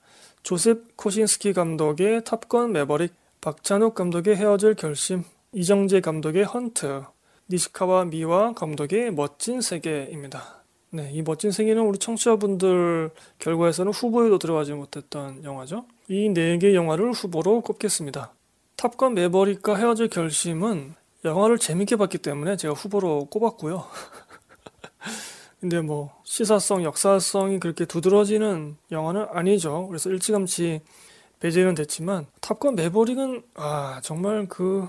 조셉 코신스키 감독의 탑건 매버릭, 박찬욱 감독의 헤어질 결심, 이정재 감독의 헌트, 니시카와 미와 감독의 멋진 세계입니다. 네, 이 멋진 세계는 우리 청취자분들 결과에서는 후보에도 들어가지 못했던 영화죠. 이 네 개 영화를 후보로 꼽겠습니다. 탑건 매버릭과 헤어질 결심은 영화를 재밌게 봤기 때문에 제가 후보로 꼽았고요. 근데 뭐 시사성, 역사성이 그렇게 두드러지는 영화는 아니죠. 그래서 일찌감치 배제는 됐지만 탑건 매버릭은 아 정말 그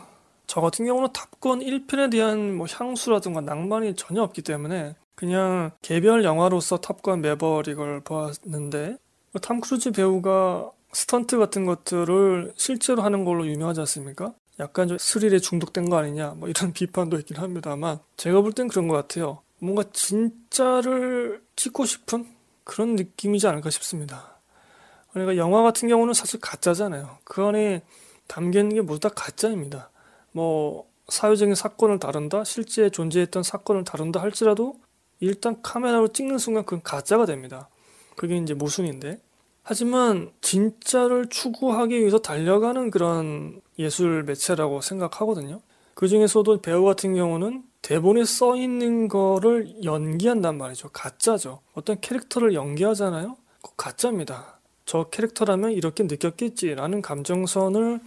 저 같은 경우는 탑건 1편에 대한 뭐 향수라든가 낭만이 전혀 없기 때문에 그냥 개별 영화로서 탑건 매버릭을 보았는데 탐 크루즈 배우가 스턴트 같은 것들을 실제로 하는 걸로 유명하지 않습니까? 약간 좀 스릴에 중독된 거 아니냐 뭐 이런 비판도 있긴 합니다만 제가 볼 땐 그런 것 같아요. 뭔가 진짜를 찍고 싶은 그런 느낌이지 않을까 싶습니다. 그러니까 영화 같은 경우는 사실 가짜잖아요. 그 안에 담겨 있는 게 모두 다 가짜입니다. 뭐 사회적인 사건을 다룬다, 실제 존재했던 사건을 다룬다 할지라도 일단 카메라로 찍는 순간 그건 가짜가 됩니다. 그게 이제 모순인데. 하지만 진짜를 추구하기 위해서 달려가는 그런 예술 매체라고 생각하거든요. 그 중에서도 배우 같은 경우는 대본에 써 있는 거를 연기한단 말이죠. 가짜죠. 어떤 캐릭터를 연기하잖아요. 가짜입니다. 저 캐릭터라면 이렇게 느꼈겠지라는 감정선을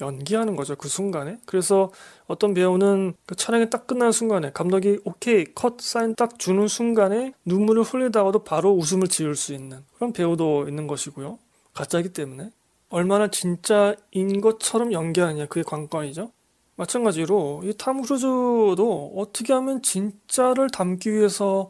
연기하는 거죠. 그 순간에. 그래서 어떤 배우는 그 촬영이 딱 끝나는 순간에 감독이 오케이 컷 사인 딱 주는 순간에 눈물을 흘리다가도 바로 웃음을 지을 수 있는 그런 배우도 있는 것이고요. 가짜이기 때문에 얼마나 진짜인 것처럼 연기하느냐 그게 관건이죠. 마찬가지로 이탐 크루즈도 어떻게 하면 진짜를 담기 위해서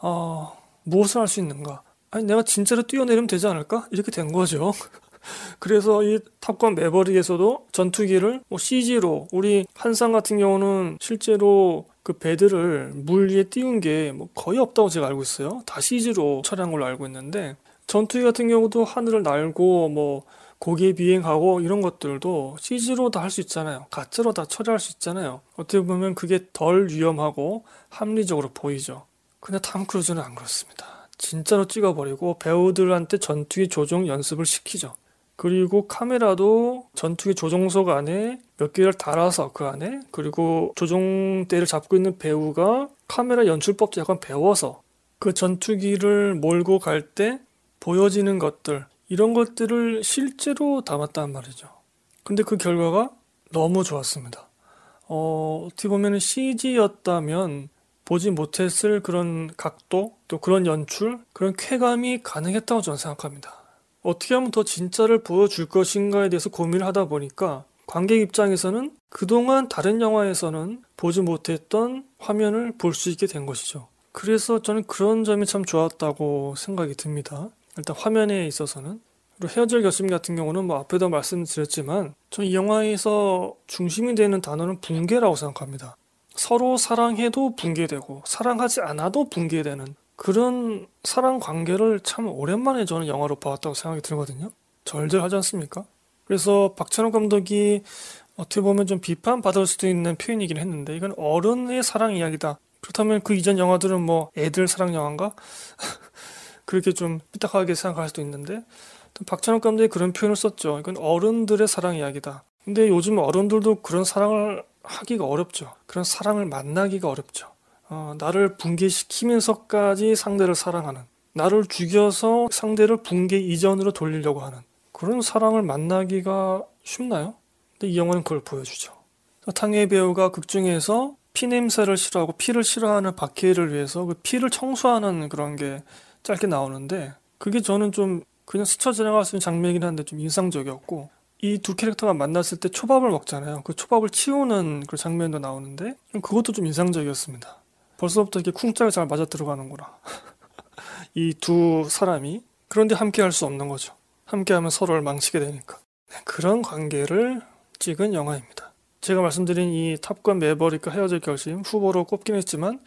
어, 무엇을 할 수 있는가? 아니 내가 진짜로 뛰어내리면 되지 않을까? 이렇게 된 거죠. 그래서 이 탑건 매버릭에서도 전투기를 뭐 CG로 우리 한상 같은 경우는 실제로 그 배들을 물 위에 띄운 게 뭐 거의 없다고 제가 알고 있어요. 다 CG로 처리한 걸로 알고 있는데 전투기 같은 경우도 하늘을 날고 뭐 고개 비행하고 이런 것들도 CG로 다 할 수 있잖아요. 가짜로 다 처리할 수 있잖아요. 어떻게 보면 그게 덜 위험하고 합리적으로 보이죠. 근데 탐 크루즈는 안 그렇습니다. 진짜로 찍어버리고 배우들한테 전투기 조종 연습을 시키죠. 그리고 카메라도 전투기 조종석 안에 몇 개를 달아서 그 안에 그리고 조종대를 잡고 있는 배우가 카메라 연출법도 약간 배워서 그 전투기를 몰고 갈 때 보여지는 것들 이런 것들을 실제로 담았단 말이죠. 근데 그 결과가 너무 좋았습니다. 어, 어떻게 보면 CG였다면 보지 못했을 그런 각도, 또 그런 연출, 그런 쾌감이 가능했다고 저는 생각합니다. 어떻게 하면 더 진짜를 보여줄 것인가에 대해서 고민을 하다 보니까 관객 입장에서는 그동안 다른 영화에서는 보지 못했던 화면을 볼 수 있게 된 것이죠. 그래서 저는 그런 점이 참 좋았다고 생각이 듭니다. 일단 화면에 있어서는. 그리고 헤어질 결심 같은 경우는 뭐 앞에도 말씀드렸지만 전 이 영화에서 중심이 되는 단어는 붕괴라고 생각합니다. 서로 사랑해도 붕괴되고 사랑하지 않아도 붕괴되는 그런 사랑 관계를 참 오랜만에 저는 영화로 봐왔다고 생각이 들거든요. 절절하지 않습니까? 그래서 박찬호 감독이 어떻게 보면 좀 비판받을 수도 있는 표현이긴 했는데 이건 어른의 사랑 이야기다. 그렇다면 그 이전 영화들은 뭐 애들 사랑 영화인가? 그렇게 좀 삐딱하게 생각할 수도 있는데 박찬욱 감독이 그런 표현을 썼죠. 이건 어른들의 사랑 이야기다. 근데 요즘 어른들도 그런 사랑을 하기가 어렵죠. 그런 사랑을 만나기가 어렵죠. 어, 나를 붕괴시키면서까지 상대를 사랑하는 나를 죽여서 상대를 붕괴 이전으로 돌리려고 하는 그런 사랑을 만나기가 쉽나요? 근데 이 영화는 그걸 보여주죠. 탕웨이 배우가 극중에서 피 냄새를 싫어하고 피를 싫어하는 박해를 위해서 그 피를 청소하는 그런 게 짧게 나오는데 그게 저는 좀 그냥 스쳐 지나갈 수 있는 장면이긴 한데 좀 인상적이었고 이 두 캐릭터가 만났을 때 초밥을 먹잖아요. 그 초밥을 치우는 그 장면도 나오는데 그것도 좀 인상적이었습니다. 벌써부터 이렇게 쿵짝이 잘 맞아 들어가는구나. 이 두 사람이 그런데 함께 할 수 없는 거죠. 함께 하면 서로를 망치게 되니까. 네, 그런 관계를 찍은 영화입니다. 제가 말씀드린 이 탑건 매버릭과 헤어질 결심 후보로 꼽긴 했지만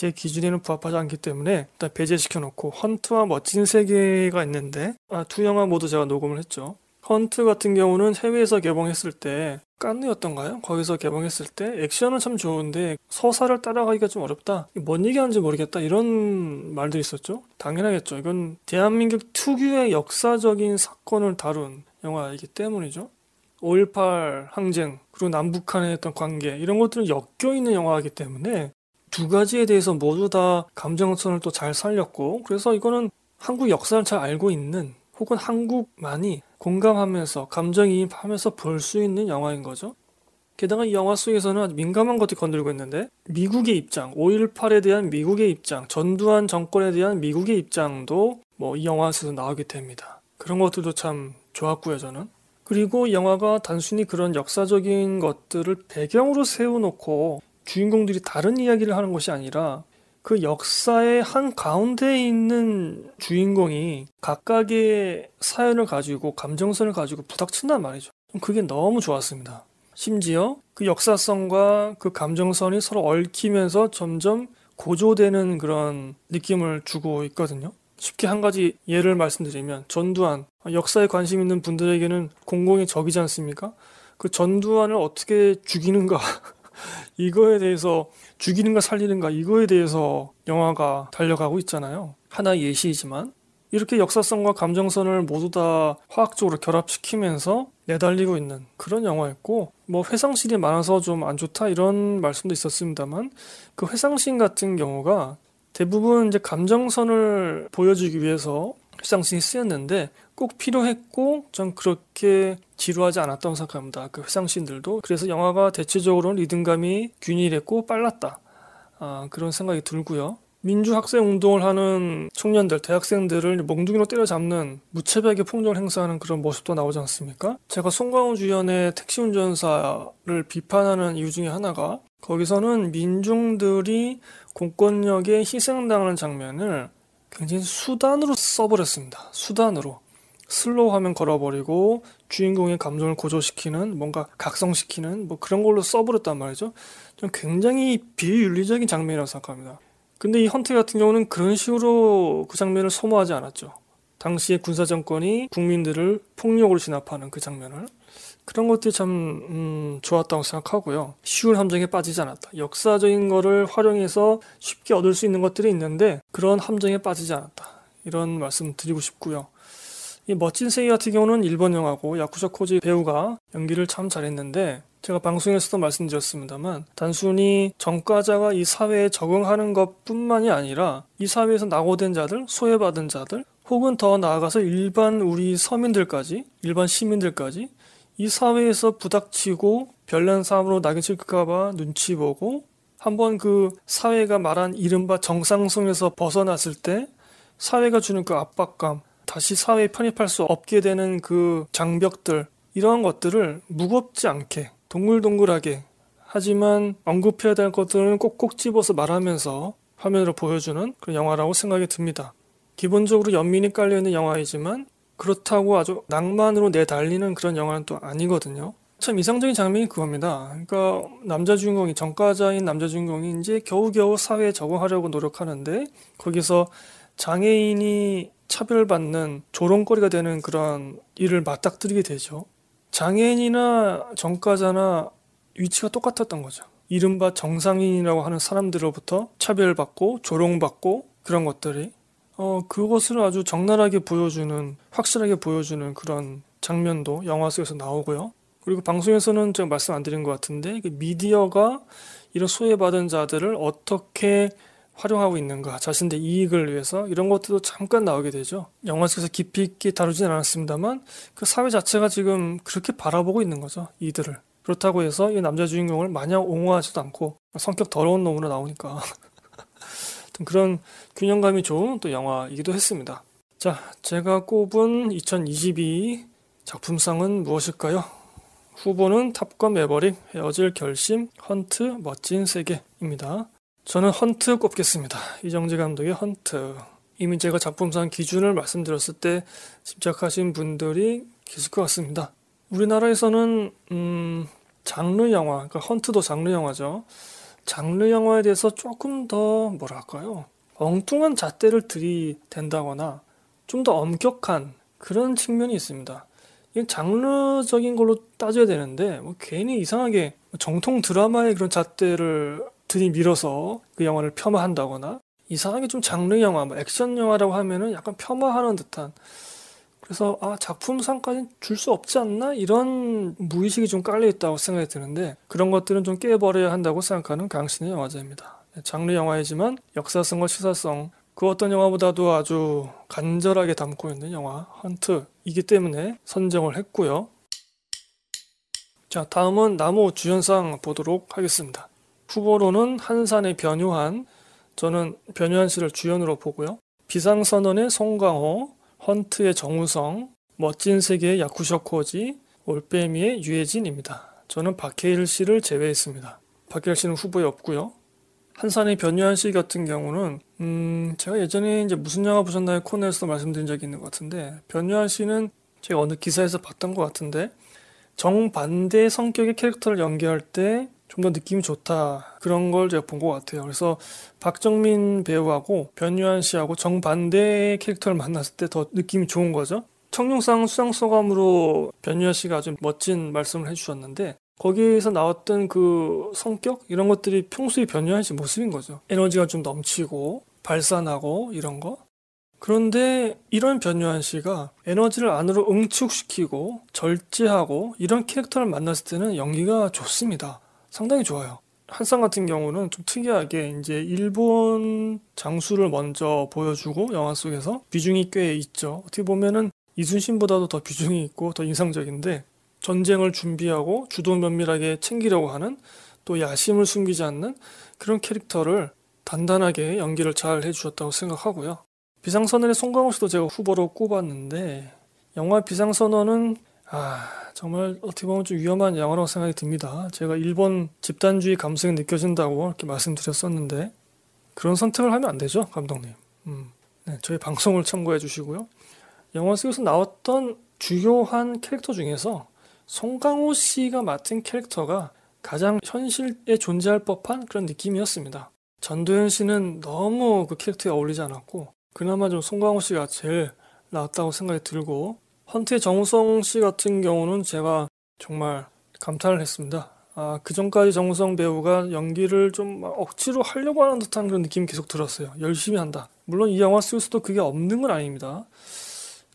제 기준에는 부합하지 않기 때문에 일단 배제시켜 놓고 헌트와 멋진 세계가 있는데 아, 두 영화 모두 제가 녹음을 했죠. 헌트 같은 경우는 해외에서 개봉했을 때 깐느였던가요? 거기서 개봉했을 때 액션은 참 좋은데 서사를 따라가기가 좀 어렵다. 뭔 얘기하는지 모르겠다. 이런 말들이 있었죠. 당연하겠죠. 이건 대한민국 특유의 역사적인 사건을 다룬 영화이기 때문이죠. 5.18 항쟁, 그리고 남북한의 어떤 관계, 이런 것들은 엮여 있는 영화이기 때문에 두 가지에 대해서 모두 다 감정선을 또 잘 살렸고, 그래서 이거는 한국 역사를 잘 알고 있는, 혹은 한국만이 공감하면서, 감정이입하면서 볼 수 있는 영화인 거죠. 게다가 이 영화 속에서는 아주 민감한 것들이 건들고 있는데, 미국의 입장, 5.18에 대한 미국의 입장, 전두환 정권에 대한 미국의 입장도 뭐 이 영화 에서 나오게 됩니다. 그런 것들도 참 좋았고요, 저는. 그리고 이 영화가 단순히 그런 역사적인 것들을 배경으로 세워놓고 주인공들이 다른 이야기를 하는 것이 아니라 그 역사의 한 가운데에 있는 주인공이 각각의 사연을 가지고 감정선을 가지고 부닥친단 말이죠. 그게 너무 좋았습니다. 심지어 그 역사성과 그 감정선이 서로 얽히면서 점점 고조되는 그런 느낌을 주고 있거든요. 쉽게 한 가지 예를 말씀드리면 전두환 역사에 관심 있는 분들에게는 공공의 적이지 않습니까? 그 전두환을 어떻게 죽이는가 이거에 대해서 죽이는가 살리는가 이거에 대해서 영화가 달려가고 있잖아요. 하나의 예시이지만 이렇게 역사성과 감정선을 모두 다 화학적으로 결합시키면서 내달리고 있는 그런 영화였고 뭐 회상신이 많아서 좀 안 좋다 이런 말씀도 있었습니다만 그 회상신 같은 경우가 대부분 이제 감정선을 보여주기 위해서 회상신이 쓰였는데 꼭 필요했고 전 그렇게 지루하지 않았다고 생각합니다. 그 회상신들도 그래서 영화가 대체적으로는 리듬감이 균일했고 빨랐다 아, 그런 생각이 들고요. 민주학생 운동을 하는 청년들, 대학생들을 몽둥이로 때려잡는 무차별하게 폭력을 행사하는 그런 모습도 나오지 않습니까? 제가 송강호 주연의 택시 운전사를 비판하는 이유 중에 하나가 거기서는 민중들이 공권력에 희생당하는 장면을 굉장히 수단으로 써버렸습니다. 수단으로. 슬로우 화면 걸어버리고 주인공의 감정을 고조시키는 뭔가 각성시키는 뭐 그런 걸로 써버렸단 말이죠. 좀 굉장히 비윤리적인 장면이라고 생각합니다. 근데 이 헌트 같은 경우는 그런 식으로 그 장면을 소모하지 않았죠. 당시의 군사 정권이 국민들을 폭력으로 진압하는 그 장면을 그런 것들이 참 음, 좋았다고 생각하고요. 쉬운 함정에 빠지지 않았다. 역사적인 거를 활용해서 쉽게 얻을 수 있는 것들이 있는데 그런 함정에 빠지지 않았다. 이런 말씀 드리고 싶고요. 이 멋진 세계 같은 경우는 일본 영화고 야쿠자 코지 배우가 연기를 참 잘했는데 제가 방송에서도 말씀드렸습니다만 단순히 전과자가 이 사회에 적응하는 것뿐만이 아니라 이 사회에서 낙오된 자들, 소외받은 자들 혹은 더 나아가서 일반 우리 서민들까지 일반 시민들까지 이 사회에서 부닥치고 별난 삶으로 낙인 찍힐까봐 눈치 보고 한번 그 사회가 말한 이른바 정상성에서 벗어났을 때 사회가 주는 그 압박감, 다시 사회에 편입할 수 없게 되는 그 장벽들, 이러한 것들을 무겁지 않게, 동글동글하게, 하지만 언급해야 될 것들은 꼭꼭 집어서 말하면서 화면으로 보여주는 그런 영화라고 생각이 듭니다. 기본적으로 연민이 깔려있는 영화이지만 그렇다고 아주 낭만으로 내달리는 그런 영화는 또 아니거든요. 참 이상적인 장면이 그겁니다. 그러니까 남자 주인공이 전과자인 남자 주인공이 이제 겨우겨우 사회에 적응하려고 노력하는데 거기서 장애인이 차별받는 조롱거리가 되는 그런 일을 맞닥뜨리게 되죠. 장애인이나 전과자나 위치가 똑같았던 거죠. 이른바 정상인이라고 하는 사람들로부터 차별받고 조롱받고 그런 것들이 어, 그것을 아주 적나라하게 보여주는, 확실하게 보여주는 그런 장면도 영화 속에서 나오고요. 그리고 방송에서는 제가 말씀 안 드린 것 같은데, 미디어가 이런 소외받은 자들을 어떻게 활용하고 있는가, 자신의 이익을 위해서 이런 것들도 잠깐 나오게 되죠. 영화 속에서 깊이 있게 다루진 않았습니다만, 그 사회 자체가 지금 그렇게 바라보고 있는 거죠, 이들을. 그렇다고 해서 이 남자 주인공을 마냥 옹호하지도 않고, 성격 더러운 놈으로 나오니까. 그런 균형감이 좋은 또 영화이기도 했습니다. 자, 제가 꼽은 2022 작품상은 무엇일까요? 후보는 탑건 매버릭, 헤어질 결심, 헌트, 멋진 세계입니다. 저는 헌트 꼽겠습니다. 이정재 감독의 헌트. 이미 제가 작품상 기준을 말씀드렸을 때 짐작하신 분들이 계실 것 같습니다. 우리나라에서는 음, 장르 영화, 그러니까 헌트도 장르 영화죠. 장르 영화에 대해서 조금 더 뭐랄까요? 엉뚱한 잣대를 들이댄다거나 좀 더 엄격한 그런 측면이 있습니다. 이건 장르적인 걸로 따져야 되는데 뭐 괜히 이상하게 정통 드라마의 그런 잣대를 들이밀어서 그 영화를 폄하한다거나 이상하게 좀 장르 영화, 뭐 액션 영화라고 하면은 약간 폄하하는 듯한 그래서 아 작품상까지 줄 수 없지 않나 이런 무의식이 좀 깔려 있다고 생각이 드는데 그런 것들은 좀 깨버려야 한다고 생각하는 강신의 영화제입니다. 네, 장르 영화이지만 역사성과 시사성 그 어떤 영화보다도 아주 간절하게 담고 있는 영화 헌트이기 때문에 선정을 했고요. 자 다음은 나무 주연상 보도록 하겠습니다. 후보로는 한산의 변요한 저는 변요한 씨를 주연으로 보고요. 비상선언의 송강호, 헌트의 정우성, 멋진 세계의 야쿠셔코지, 올빼미의 유해진입니다. 저는 박해일 씨를 제외했습니다. 박해일 씨는 후보에 없고요. 한산의 변요한 씨 같은 경우는 음 제가 예전에 이제 무슨 영화 보셨나요 코너에서 말씀드린 적이 있는 것 같은데 변요한 씨는 제가 어느 기사에서 봤던 것 같은데 정반대 성격의 캐릭터를 연기할 때 좀 더 느낌이 좋다 그런 걸 제가 본 것 같아요. 그래서 박정민 배우하고 변유한 씨하고 정반대의 캐릭터를 만났을 때 더 느낌이 좋은 거죠. 청룡상 수상 소감으로 변유한 씨가 아주 멋진 말씀을 해주셨는데 거기에서 나왔던 그 성격 이런 것들이 평소에 변유한 씨 모습인 거죠. 에너지가 좀 넘치고 발산하고 이런 거. 그런데 이런 변요한 씨가 에너지를 안으로 응축시키고 절제하고 이런 캐릭터를 만났을 때는 연기가 좋습니다. 상당히 좋아요. 한상 같은 경우는 좀 특이하게 이제 일본 장수를 먼저 보여주고 영화 속에서 비중이 꽤 있죠. 어떻게 보면은 이순신보다도 더 비중이 있고 더 인상적인데 전쟁을 준비하고 주도 면밀하게 챙기려고 하는 또 야심을 숨기지 않는 그런 캐릭터를 단단하게 연기를 잘 해주셨다고 생각하고요. 비상선언의 송강호 씨도 제가 후보로 꼽았는데 영화 비상선언은 아 정말 어떻게 보면 좀 위험한 영화라고 생각이 듭니다. 제가 일본 집단주의 감성이 느껴진다고 이렇게 말씀드렸었는데 그런 선택을 하면 안 되죠, 감독님. 음, 네, 저희 방송을 참고해 주시고요. 영화 속에서 나왔던 주요한 캐릭터 중에서 송강호 씨가 맡은 캐릭터가 가장 현실에 존재할 법한 그런 느낌이었습니다. 전도연 씨는 너무 그 캐릭터에 어울리지 않았고 그나마 좀 송강호 씨가 제일 나았다고 생각이 들고 헌트의 정우성 씨 같은 경우는 제가 정말 감탄을 했습니다. 아, 그 전까지 정우성 배우가 연기를 좀 억지로 하려고 하는 듯한 그런 느낌이 계속 들었어요. 열심히 한다. 물론 이 영화 속에서도 그게 없는 건 아닙니다.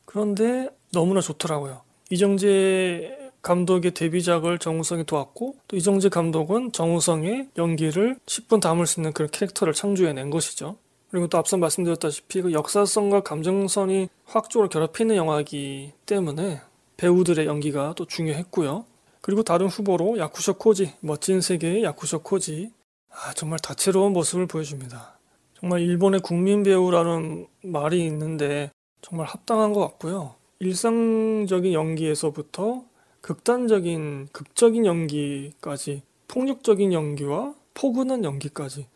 그런데 너무나 좋더라고요. 이정재 감독의 데뷔작을 정우성이 도왔고 또 이정재 감독은 정우성의 연기를 10분 담을 수 있는 그런 캐릭터를 창조해낸 것이죠. 그리고 또 앞서 말씀드렸다시피 그 역사성과 감정선이 확적으로 결합히는 영화이기 때문에 배우들의 연기가 또 중요했고요. 그리고 다른 후보로 야쿠셔 코지, 멋진 세계의 야쿠셔 코지. 아, 정말 다채로운 모습을 보여줍니다. 정말 일본의 국민 배우라는 말이 있는데 정말 합당한 것 같고요. 일상적인 연기에서부터 극단적인, 극적인 연기까지 폭력적인 연기와 포근한 연기까지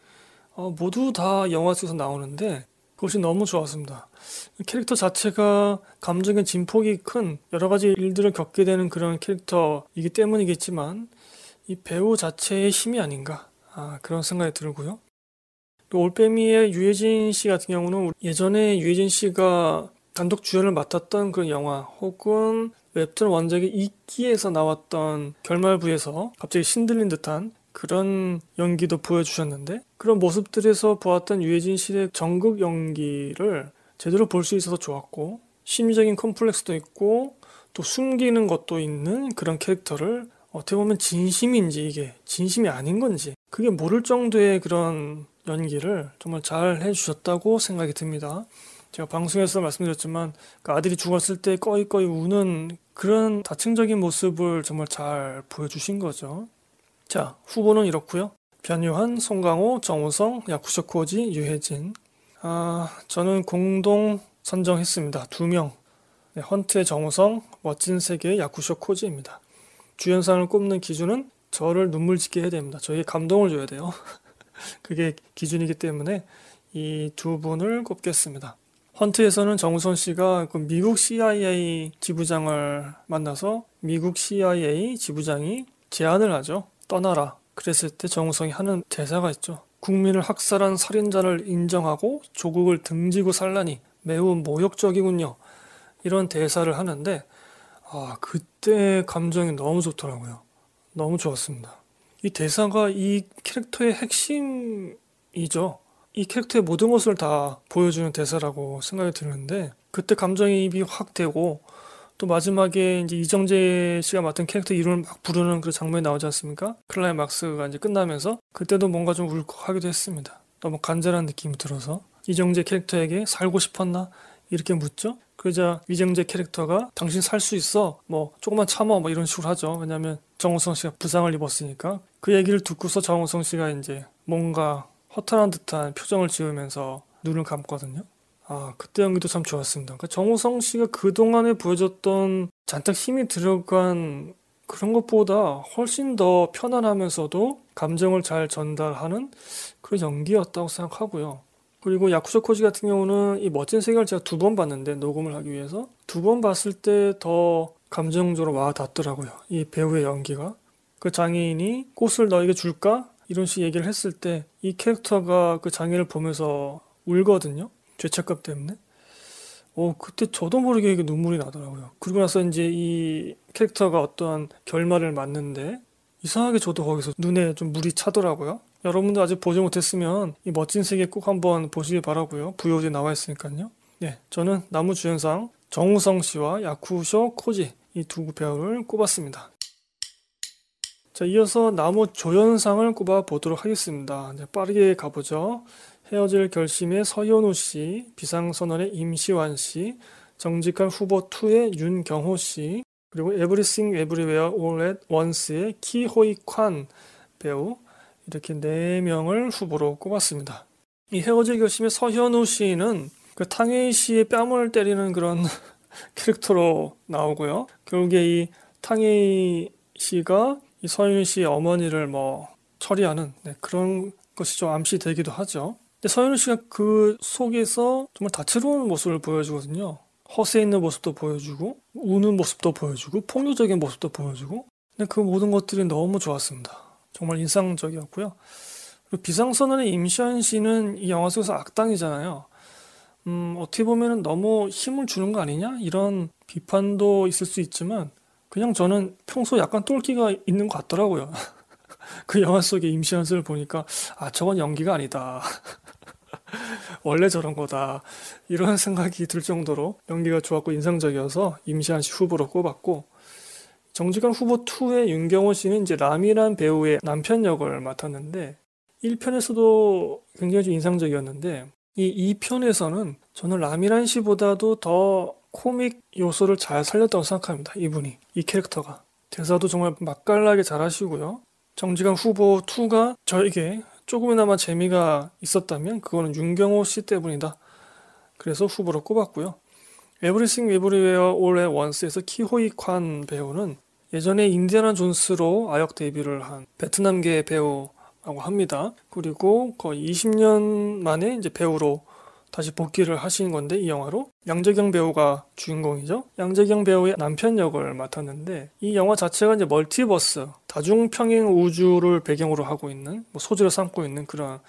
어, 모두 다 영화 속에서 나오는데 그것이 너무 좋았습니다. 캐릭터 자체가 감정의 진폭이 큰 여러 가지 일들을 겪게 되는 그런 캐릭터이기 때문이겠지만 이 배우 자체의 힘이 아닌가 아, 그런 생각이 들고요. 올빼미의 유해진 씨 같은 경우는 예전에 유해진 씨가 단독 주연을 맡았던 그런 영화 혹은 웹툰 원작의 이끼에서 나왔던 결말부에서 갑자기 신들린 듯한 그런 연기도 보여주셨는데 그런 모습들에서 보았던 유해진 씨의 전극 연기를 제대로 볼 수 있어서 좋았고 심리적인 컴플렉스도 있고 또 숨기는 것도 있는 그런 캐릭터를 어떻게 보면 진심인지 이게 진심이 아닌 건지 그게 모를 정도의 그런 연기를 정말 잘 해주셨다고 생각이 듭니다. 제가 방송에서 말씀드렸지만 그 아들이 죽었을 때 꺼이꺼이 우는 그런 다층적인 모습을 정말 잘 보여주신 거죠. 자, 후보는 이렇고요. 변유한, 송강호, 정우성, 야쿠셔코지, 유해진. 아, 저는 공동 선정했습니다. 두 명. 네, 헌트의 정우성, 멋진 세계의 야쿠쇼 코지입니다. 주연상을 꼽는 기준은 저를 눈물 짓게 해야 됩니다. 저에게 감동을 줘야 돼요. 그게 기준이기 때문에 이 두 분을 꼽겠습니다. 헌트에서는 정우성 씨가 그 미국 CIA 지부장을 만나서 미국 CIA 지부장이 제안을 하죠. 떠나라. 그랬을 때 정우성이 하는 대사가 있죠. 국민을 학살한 살인자를 인정하고 조국을 등지고 살라니 매우 모욕적이군요. 이런 대사를 하는데 아 그때 감정이 너무 좋더라고요. 너무 좋았습니다. 이 대사가 이 캐릭터의 핵심이죠. 이 캐릭터의 모든 것을 다 보여주는 대사라고 생각이 드는데 그때 감정이입이 확 되고 또 마지막에 이제 이정재 씨가 맡은 캐릭터 이름을 막 부르는 그 장면이 나오지 않습니까? 클라이막스가 이제 끝나면서 그때도 뭔가 좀 울컥하기도 했습니다. 너무 간절한 느낌이 들어서 이정재 캐릭터에게 살고 싶었나 이렇게 묻죠. 그러자 이정재 캐릭터가 당신 살 수 있어 뭐 조금만 참아 뭐 이런 식으로 하죠. 왜냐하면 정우성 씨가 부상을 입었으니까 그 얘기를 듣고서 정우성 씨가 이제 뭔가 허탈한 듯한 표정을 지으면서 눈을 감거든요. 아, 그때 연기도 참 좋았습니다. 그러니까 정우성 씨가 그동안에 보여줬던 잔뜩 힘이 들어간 그런 것보다 훨씬 더 편안하면서도 감정을 잘 전달하는 그런 연기였다고 생각하고요. 그리고 야쿠쇼 코지 같은 경우는 이 멋진 세계를 제가 두 번 봤는데 녹음을 하기 위해서 두 번 봤을 때 더 감정적으로 와 닿더라고요. 이 배우의 연기가. 그 장애인이 꽃을 너에게 줄까? 이런 식 얘기를 했을 때 이 캐릭터가 그 장애를 보면서 울거든요. 죄책감 때문에. 어, 그때 저도 모르게 이게 눈물이 나더라고요. 그리고 나서 이제 이 캐릭터가 어떠한 결말을 맞는데 이상하게 저도 거기서 눈에 좀 물이 차더라고요. 여러분도 아직 보지 못했으면 이 멋진 세계 꼭 한번 보시길 바라고요. VOD 나와 있으니까요. 네, 저는 나무 주연상 정우성 씨와 야쿠쇼 코지 이 두 배우를 꼽았습니다. 자, 이어서 남우 조연상을 꼽아 보도록 하겠습니다. 네, 빠르게 가보죠. 헤어질 결심의 서현우 씨, 비상선언의 임시완 씨, 정직한 후보 2의 윤경호 씨, 그리고 에브리씽 에브리웨어 올 앳 원스의 키 호이 콴 배우 이렇게 네 명을 후보로 꼽았습니다. 이 헤어질 결심의 서현우 씨는 그 탕웨이 씨의 뺨을 때리는 그런 캐릭터로 나오고요. 결국에 이 탕웨이 씨가 이 서현우 씨의 어머니를 뭐 처리하는 네, 그런 것이 좀 암시되기도 하죠. 근데 서현우 씨가 그 속에서 정말 다채로운 모습을 보여주거든요. 허세 있는 모습도 보여주고 우는 모습도 보여주고 폭력적인 모습도 보여주고 근데 그 모든 것들이 너무 좋았습니다. 정말 인상적이었고요. 비상선언의 임시완 씨는 이 영화 속에서 악당이잖아요. 음, 어떻게 보면 너무 힘을 주는 거 아니냐? 이런 비판도 있을 수 있지만 그냥 저는 평소 약간 똘끼가 있는 것 같더라고요. 그 영화 속의 임시완을 보니까 아 저건 연기가 아니다. 원래 저런 거다. 이런 생각이 들 정도로 연기가 좋았고 인상적이어서 임시완 씨 후보로 꼽았고 정직한 후보 2의 윤경호 씨는 이제 라미란 배우의 남편 역을 맡았는데 1편에서도 굉장히 좀 인상적이었는데 이 2편에서는 저는 라미란 씨보다도 더 코믹 요소를 잘 살렸다고 생각합니다. 이분이 이 캐릭터가 대사도 정말 맛깔나게 잘하시고요. 정직한 후보 2가 저에게 조금이나마 재미가 있었다면 그거는 윤경호 씨 때문이다. 그래서 후보로 꼽았고요. 에브리씽 에브리웨어 올 앳 원스에서 키 호이 콴 배우는 예전에 인디아나 존스로 아역 데뷔를 한 베트남계 배우라고 합니다. 그리고 거의 20년 만에 이제 배우로 다시 복귀를 하신 건데 이 영화로 양자경 배우가 주인공이죠. 양자경 배우의 남편 역을 맡았는데 이 영화 자체가 이제 멀티버스 다중평행 우주를 배경으로 하고 있는 뭐 소재를 삼고 있는 그런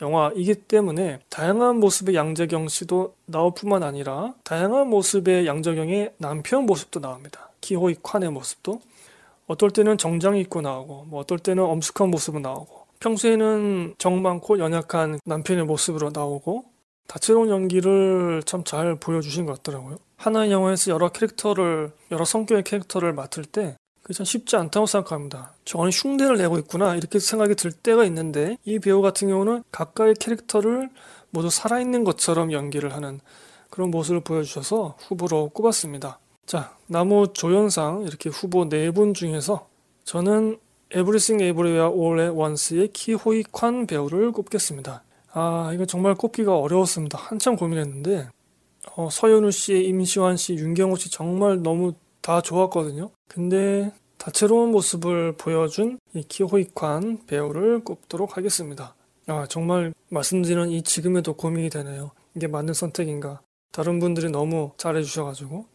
영화이기 때문에 다양한 모습의 양재경 씨도 나올 뿐만 아니라 다양한 모습의 양재경의 남편 모습도 나옵니다. 기호이 칸의 모습도 어떨 때는 정장 입고 나오고 뭐 어떨 때는 엄숙한 모습으로 나오고 평소에는 정 많고 연약한 남편의 모습으로 나오고 다채로운 연기를 참 잘 보여주신 것 같더라고요. 하나의 영화에서 여러 캐릭터를 여러 성격의 캐릭터를 맡을 때 그게 참 쉽지 않다고 생각합니다. 저는 흉내를 내고 있구나 이렇게 생각이 들 때가 있는데 이 배우 같은 경우는 각각의 캐릭터를 모두 살아있는 것처럼 연기를 하는 그런 모습을 보여주셔서 후보로 꼽았습니다. 자, 남우 조연상 이렇게 후보 네분 중에서 저는 에브리씽 에브리웨어 올 앳 원스의 키 호이 콴 배우를 꼽겠습니다. 아, 이거 정말 꼽기가 어려웠습니다. 한참 고민했는데, 어, 서현우 씨, 임시완 씨, 윤경호 씨 정말 너무 다 좋았거든요. 근데 다채로운 모습을 보여준 이 키 호이 콴 배우를 꼽도록 하겠습니다. 아, 정말 말씀드리는 이 지금에도 고민이 되네요. 이게 맞는 선택인가? 다른 분들이 너무 잘해주셔가지고.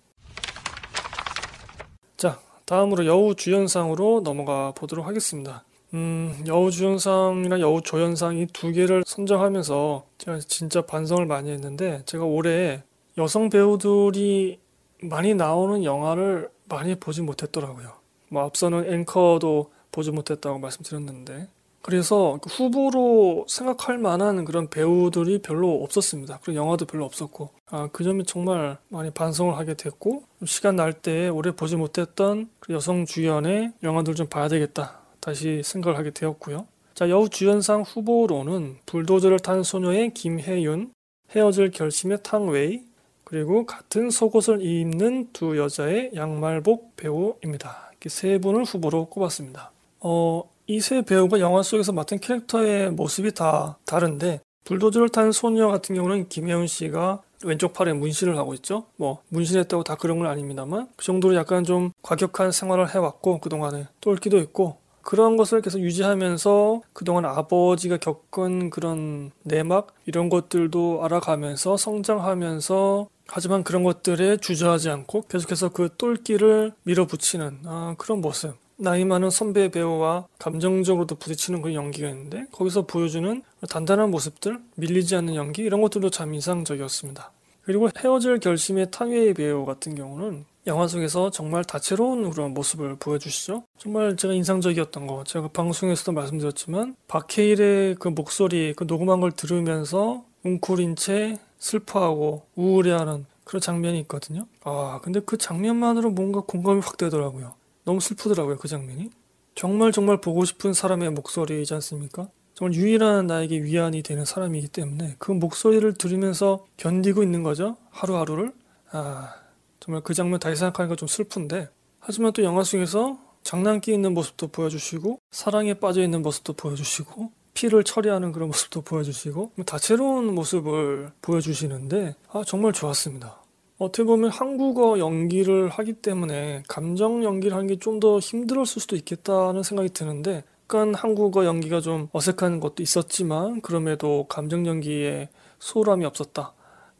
자, 다음으로 여우 주연상으로 넘어가 보도록 하겠습니다. 음, 여우 주연상이나 여우 조연상 이 두 개를 선정하면서 제가 진짜 반성을 많이 했는데 제가 올해 여성 배우들이 많이 나오는 영화를 많이 보지 못했더라고요. 뭐 앞서는 앵커도 보지 못했다고 말씀드렸는데 그래서 그 후보로 생각할 만한 그런 배우들이 별로 없었습니다. 그리고 영화도 별로 없었고 아, 그 점이 정말 많이 반성을 하게 됐고 시간 날때 올해 보지 못했던 그 여성 주연의 영화들 좀 봐야 되겠다 다시 생각을 하게 되었고요. 자 여우 주연상 후보로는 불도저를 탄 소녀의 김혜윤, 헤어질 결심의 탕웨이, 그리고 같은 속옷을 입는 두 여자의 양말복 배우입니다. 이렇게 세 분을 후보로 꼽았습니다. 어, 이 세 배우가 영화 속에서 맡은 캐릭터의 모습이 다 다른데 불도저를 탄 소녀 같은 경우는 김혜훈 씨가 왼쪽 팔에 문신을 하고 있죠. 뭐 문신했다고 다 그런 건 아닙니다만 그 정도로 약간 좀 과격한 생활을 해왔고 그동안에 똘끼도 있고 그런 것을 계속 유지하면서 그동안 아버지가 겪은 그런 내막 이런 것들도 알아가면서 성장하면서 하지만 그런 것들에 주저하지 않고 계속해서 그 똘끼를 밀어붙이는 아, 그런 모습. 나이 많은 선배 배우와 감정적으로도 부딪히는 그런 연기가 있는데 거기서 보여주는 단단한 모습들, 밀리지 않는 연기 이런 것들도 참 인상적이었습니다. 그리고 헤어질 결심의 탕웨이 배우 같은 경우는 영화 속에서 정말 다채로운 그런 모습을 보여주시죠. 정말 제가 인상적이었던 거 제가 방송에서도 말씀드렸지만 박해일의 그 목소리 그 녹음한 걸 들으면서 웅크린 채 슬퍼하고 우울해하는 그런 장면이 있거든요. 아, 근데 그 장면만으로 뭔가 공감이 확 되더라고요. 너무 슬프더라고요, 그 장면이. 정말 정말 보고 싶은 사람의 목소리이지 않습니까? 정말 유일한 나에게 위안이 되는 사람이기 때문에 그 목소리를 들으면서 견디고 있는 거죠. 하루하루를. 아, 정말 그 장면 다시 생각하니까 좀 슬픈데. 하지만 또 영화 속에서 장난기 있는 모습도 보여주시고, 사랑에 빠져 있는 모습도 보여주시고, 피를 처리하는 그런 모습도 보여주시고 뭐 다채로운 모습을 보여주시는데 아 정말 좋았습니다. 어떻게 보면 한국어 연기를 하기 때문에 감정 연기를 하는 게 좀 더 힘들었을 수도 있겠다는 생각이 드는데 약간 한국어 연기가 좀 어색한 것도 있었지만 그럼에도 감정 연기에 소홀함이 없었다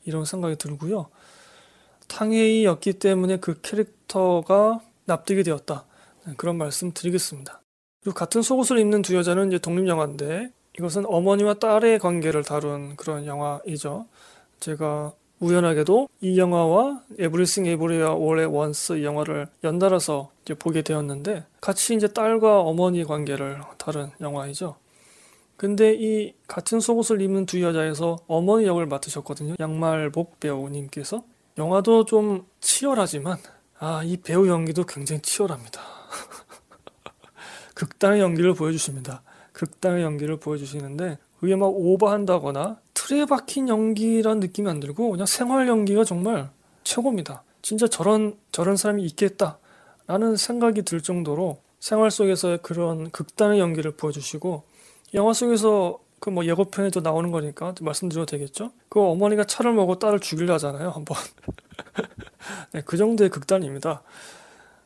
이런 생각이 들고요. 탕웨이였기 때문에 그 캐릭터가 납득이 되었다 네, 그런 말씀 드리겠습니다. 그리고 같은 속옷을 입는 두 여자는 이제 독립 영화인데 이것은 어머니와 딸의 관계를 다룬 그런 영화이죠. 제가 우연하게도 이 영화와 에브리싱 에브리와 올의 원스 이 영화를 연달아서 이제 보게 되었는데 같이 이제 딸과 어머니 관계를 다룬 영화이죠. 근데 이 같은 속옷을 입는 두 여자에서 어머니 역을 맡으셨거든요. 양말복 배우님께서 영화도 좀 치열하지만 아 이 배우 연기도 굉장히 치열합니다. 극단의 연기를 보여주십니다. 극단의 연기를 보여주시는데 그게 막 오버한다거나 틀에 박힌 연기란 느낌이 안 들고 그냥 생활 연기가 정말 최고입니다. 진짜 저런 저런 사람이 있겠다 라는 생각이 들 정도로 생활 속에서의 그런 극단의 연기를 보여주시고 영화 속에서 그 뭐 예고편에도 나오는 거니까 말씀드려도 되겠죠? 그 어머니가 차를 먹고 딸을 죽이려 하잖아요 한번 네, 그 정도의 극단입니다.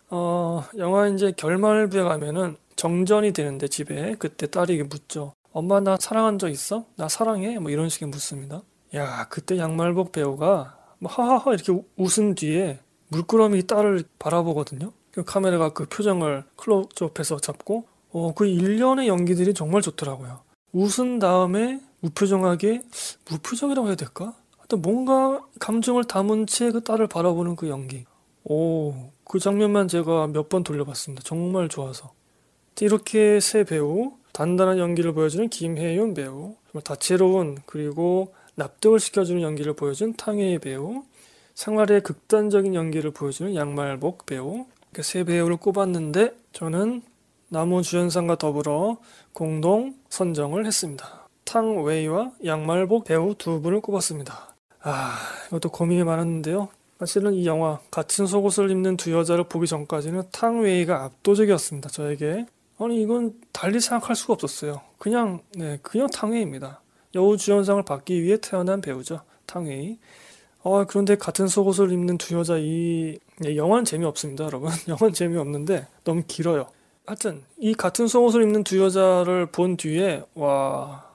어, 영화 이제 결말부에 가면은 정전이 되는데 집에 그때 딸이 묻죠. 엄마 나 사랑한 적 있어? 나 사랑해? 뭐 이런 식의 묻습니다. 야 그때 양말복 배우가 뭐 하하하 이렇게 웃은 뒤에 물끄러미 딸을 바라보거든요. 그 카메라가 그 표정을 클로즈업해서 잡고 어, 그 일련의 연기들이 정말 좋더라고요. 웃은 다음에 무표정하게 무표정이라고 해야 될까? 하여튼 뭔가 감정을 담은 채 그 딸을 바라보는 그 연기. 오, 그 장면만 제가 몇 번 돌려봤습니다. 정말 좋아서. 이렇게 세 배우, 단단한 연기를 보여주는 김혜윤 배우, 정말 다채로운 그리고 납득을 시켜주는 연기를 보여준 탕혜의 배우, 생활의 극단적인 연기를 보여주는 양말복 배우, 이렇게 세 배우를 꼽았는데 저는 남우 주연상과 더불어 공동 선정을 했습니다. 탕 웨이와 양말복 배우 두 분을 꼽았습니다. 아, 이것도 고민이 많았는데요. 사실은 이 영화 같은 속옷을 입는 두 여자를 보기 전까지는 탕 웨이가 압도적이었습니다. 저에게 아니 이건 달리 생각할 수가 없었어요. 그냥 네 그냥 탕 웨이입니다. 여우 주연상을 받기 위해 태어난 배우죠. 탕 웨이. 어, 그런데 같은 속옷을 입는 두 여자 이 예, 영화는 재미없습니다, 여러분. 영화는 재미없는데 너무 길어요. 하여튼 이 같은 속옷을 입는 두 여자를 본 뒤에 와,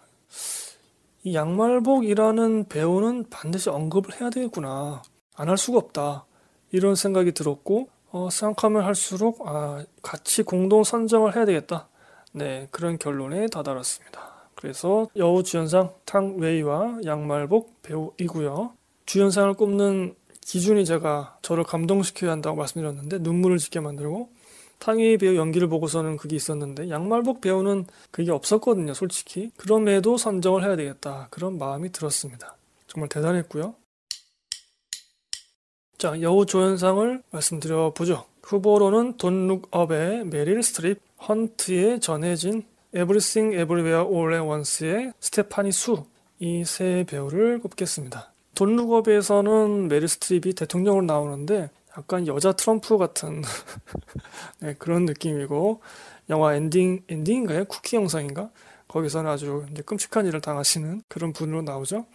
이 양말복이라는 배우는 반드시 언급을 해야 되겠구나. 안 할 수가 없다. 이런 생각이 들었고 어, 생각하면 할수록 아, 같이 공동 선정을 해야 되겠다. 네, 그런 결론에 다다랐습니다. 그래서 여우 주연상 탕웨이와 양말복 배우이고요. 주연상을 꼽는 기준이 제가 저를 감동시켜야 한다고 말씀드렸는데 눈물을 짓게 만들고 탕웨이 배우 연기를 보고서는 그게 있었는데 양말복 배우는 그게 없었거든요 솔직히. 그럼에도 선정을 해야 되겠다. 그런 마음이 들었습니다. 정말 대단했고요. 자 여우 조연상을 말씀드려 보죠. 후보로는 돈 룩 업의 메릴 스트립 헌트의 전혜진 에브리씽 에브리웨어 올 앳 원스의 스테파니 수 이 세 배우를 꼽겠습니다. 돈 룩 업에서는 메릴 스트립이 대통령으로 나오는데 약간 여자 트럼프 같은 네, 그런 느낌이고 영화 엔딩 엔딩인가요? 쿠키 영상인가? 거기서는 아주 끔찍한 일을 당하시는 그런 분으로 나오죠.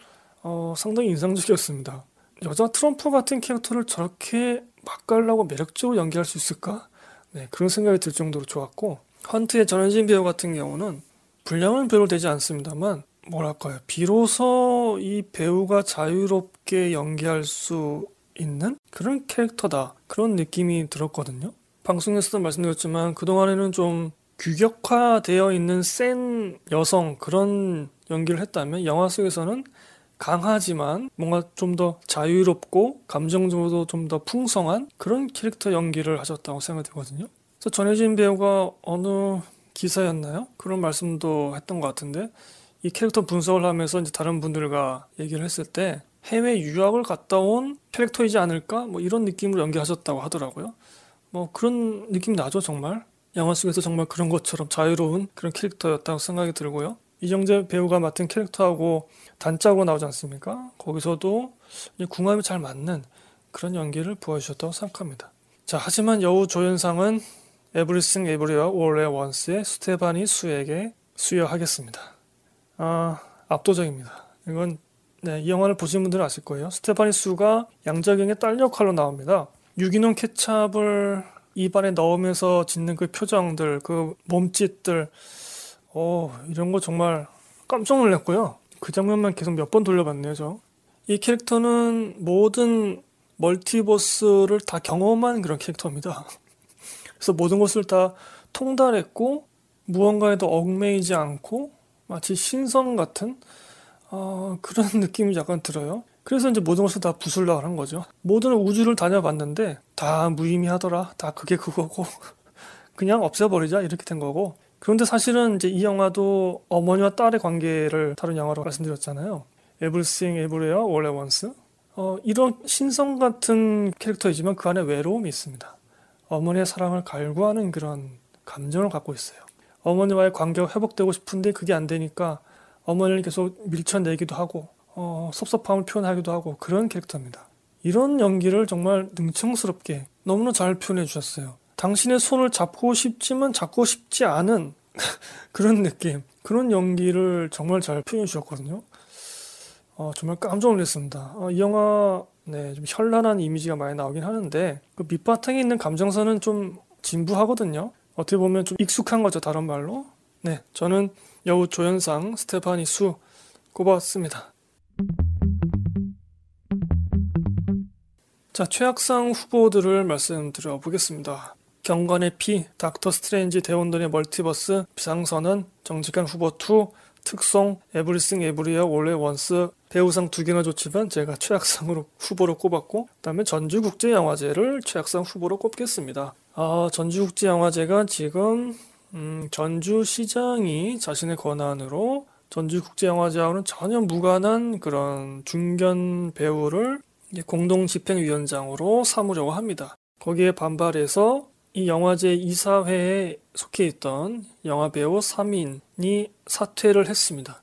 어, 상당히 인상적이었습니다. 여자 트럼프 같은 캐릭터를 저렇게 맛깔나고 매력적으로 연기할 수 있을까? 네, 그런 생각이 들 정도로 좋았고 헌트의 전현진 배우 같은 경우는 분량은 별로 되지 않습니다만 뭐랄까요 비로소 이 배우가 자유롭게 연기할 수 있는 그런 캐릭터다. 그런 느낌이 들었거든요. 방송에서도 말씀드렸지만 그동안에는 좀 규격화되어 있는 센 여성 그런 연기를 했다면 영화 속에서는 강하지만 뭔가 좀 더 자유롭고 감정적으로 좀더 풍성한 그런 캐릭터 연기를 하셨다고 생각이 들거든요. 그래서 전혜진 배우가 어느 기사였나요? 그런 말씀도 했던 것 같은데 이 캐릭터 분석을 하면서 이제 다른 분들과 얘기를 했을 때 해외 유학을 갔다 온 캐릭터이지 않을까? 뭐 이런 느낌으로 연기하셨다고 하더라고요. 뭐 그런 느낌 나죠, 정말. 영화 속에서 정말 그런 것처럼 자유로운 그런 캐릭터였다고 생각이 들고요. 이정재 배우가 맡은 캐릭터하고 단짝으로 나오지 않습니까? 거기서도 궁합이 잘 맞는 그런 연기를 보여주셨다고 생각합니다. 자, 하지만 여우 조연상은 에브리싱 에브리와 올레 원스의 스테바니 수에게 수여하겠습니다. 아, 압도적입니다. 이건 네, 이 영화를 보신 분들은 아실 거예요. 스테파니 수가 양자경의 딸 역할로 나옵니다. 유기농 케찹을 입안에 넣으면서 짓는 그 표정들, 그 몸짓들, 어, 이런 거 정말 깜짝 놀랐고요. 그 장면만 계속 몇 번 돌려봤네요, 저. 이 캐릭터는 모든 멀티버스를 다 경험한 그런 캐릭터입니다. 그래서 모든 것을 다 통달했고 무언가에도 얽매이지 않고 마치 신성 같은 어, 그런 느낌이 약간 들어요. 그래서 이제 모든 것을 다 부술라 한 거죠. 모든 우주를 다녀봤는데 다 무의미하더라. 다 그게 그거고 그냥 없애버리자 이렇게 된 거고. 그런데 사실은 이제 이 영화도 어머니와 딸의 관계를 다룬 영화로 말씀드렸잖아요. 에블싱 에브레어 원래 원스. 어, 이런 신성 같은 캐릭터이지만 그 안에 외로움이 있습니다. 어머니의 사랑을 갈구하는 그런 감정을 갖고 있어요. 어머니와의 관계가 회복되고 싶은데 그게 안 되니까 어머니를 계속 밀쳐내기도 하고 어, 섭섭함을 표현하기도 하고 그런 캐릭터입니다. 이런 연기를 정말 능청스럽게 너무나 잘 표현해 주셨어요. 당신의 손을 잡고 싶지만 잡고 싶지 않은 그런 느낌, 그런 연기를 정말 잘 표현해 주셨거든요. 어, 정말 깜짝 놀랐습니다. 어, 이 영화 네, 좀 현란한 이미지가 많이 나오긴 하는데 그 밑바탕에 있는 감정선은 좀 진부하거든요. 어떻게 보면 좀 익숙한 거죠, 다른 말로. 네, 저는 여우 조연상 스테파니 수 꼽았습니다. 자, 최악상 후보들을 말씀드려 보겠습니다. 경관의 피, 닥터 스트레인지 대혼돈의 멀티버스, 비상선언, 정직한 후보 2, 특송, 에브리싱 에브리어 올레 원스 배우상 두 개나 좋지만 제가 최악상으로 후보로 꼽았고 그 다음에 전주국제영화제를 최악상 후보로 꼽겠습니다. 아, 전주국제영화제가 지금 음, 전주시장이 자신의 권한으로 전주국제영화제하고는 전혀 무관한 그런 중견 배우를 공동 집행위원장으로 삼으려고 합니다. 거기에 반발해서 이 영화제 이사회에 속해 있던 영화배우 3인이 사퇴를 했습니다.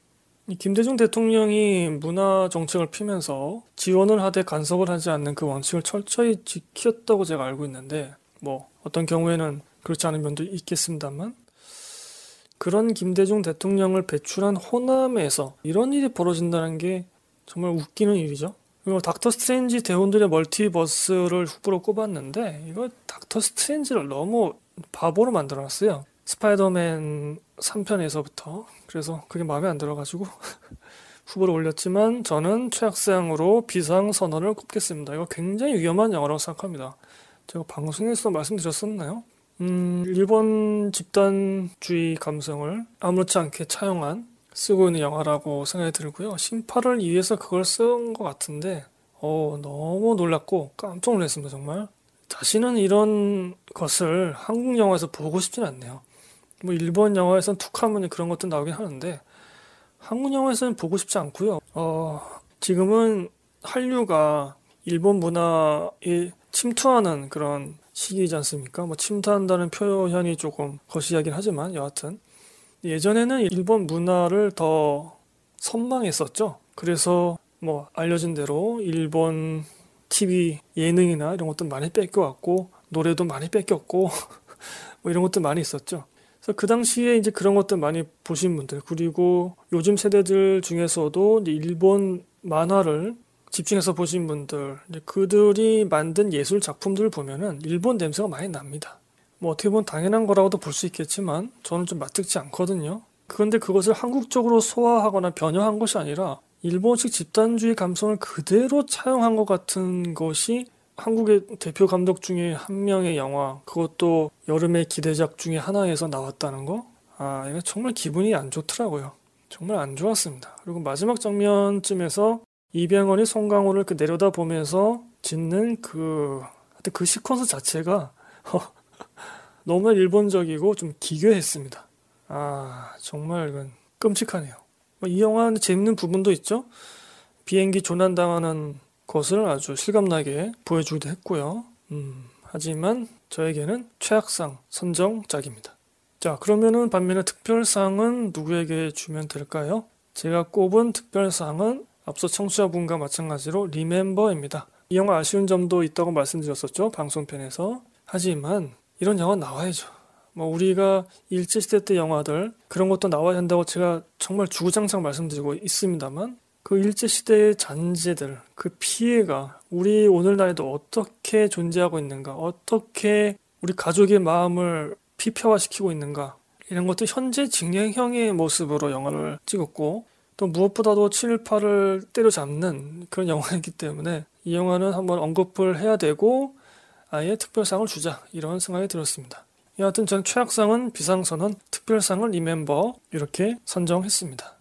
김대중 대통령이 문화 정책을 피면서 지원을 하되 간섭을 하지 않는 그 원칙을 철저히 지켰다고 제가 알고 있는데 뭐 어떤 경우에는 그렇지 않은 면도 있겠습니다만 그런 김대중 대통령을 배출한 호남에서 이런 일이 벌어진다는 게 정말 웃기는 일이죠. 그리고 닥터 스트레인지 대혼돈의 멀티버스를 후보로 꼽았는데 이거 닥터 스트레인지를 너무 바보로 만들어놨어요. 스파이더맨 3편에서부터 그래서 그게 마음에 안 들어가지고 후보를 올렸지만 저는 최악상으로 비상 선언을 꼽겠습니다. 이거 굉장히 위험한 영화라고 생각합니다. 제가 방송에서 말씀드렸었나요? 음, 일본 집단주의 감성을 아무렇지 않게 차용한 쓰고 있는 영화라고 생각이 들고요. 심파를 위해서 그걸 쓴 것 같은데, 어, 너무 놀랐고 깜짝 놀랐습니다, 정말. 다시는 이런 것을 한국 영화에서 보고 싶진 않네요. 뭐 일본 영화에선 툭 하면 그런 것도 나오긴 하는데 한국 영화에서는 보고 싶지 않고요. 어, 지금은 한류가 일본 문화에 침투하는 그런 시기이지 않습니까? 뭐 침투한다는 표현이 조금 거시하긴 하지만 여하튼 예전에는 일본 문화를 더 선망했었죠. 그래서 뭐 알려진 대로 일본 TV 예능이나 이런 것도 많이 뺏겨왔고 노래도 많이 뺏겼고 뭐 이런 것도 많이 있었죠. 그래서 그 당시에 이제 그런 것들 많이 보신 분들 그리고 요즘 세대들 중에서도 일본 만화를 집중해서 보신 분들 그들이 만든 예술 작품들을 보면은 일본 냄새가 많이 납니다. 뭐 어떻게 보면 당연한 거라고도 볼 수 있겠지만 저는 좀 마뜩지 않거든요. 그런데 그것을 한국적으로 소화하거나 변형한 것이 아니라 일본식 집단주의 감성을 그대로 차용한 것 같은 것이 한국의 대표 감독 중에 한 명의 영화, 그것도 여름의 기대작 중에 하나에서 나왔다는 거? 아, 이거 정말 기분이 안 좋더라고요. 정말 안 좋았습니다. 그리고 마지막 장면쯤에서 이병헌이 송강호를 그 내려다 보면서 짓는 그, 하여튼 그 시퀀스 자체가 너무 일본적이고 좀 기괴했습니다. 아, 정말 이건 끔찍하네요. 뭐이 영화는 재밌는 부분도 있죠. 비행기 조난당하는 것을 아주 실감나게 보여주기도 했고요. 음, 하지만 저에게는 최악상 선정작입니다. 자, 그러면은 반면에 특별상은 누구에게 주면 될까요? 제가 꼽은 특별상은 앞서 청취자분과 마찬가지로 리멤버입니다. 이 영화 아쉬운 점도 있다고 말씀드렸었죠. 방송편에서. 하지만 이런 영화 나와야죠. 뭐 우리가 일제시대 때 영화들 그런 것도 나와야 한다고 제가 정말 주구장창 말씀드리고 있습니다만 그 일제시대의 잔재들, 그 피해가 우리 오늘날에도 어떻게 존재하고 있는가, 어떻게 우리 가족의 마음을 피폐화시키고 있는가, 이런 것도 현재 진행형의 모습으로 영화를 찍었고, 또 무엇보다도 7, 8을 때려잡는 그런 영화이기 때문에 이 영화는 한번 언급을 해야 되고, 아예 특별상을 주자, 이런 생각이 들었습니다. 여하튼 전 최악상은 비상선언, 특별상을 리멤버, 이렇게 선정했습니다.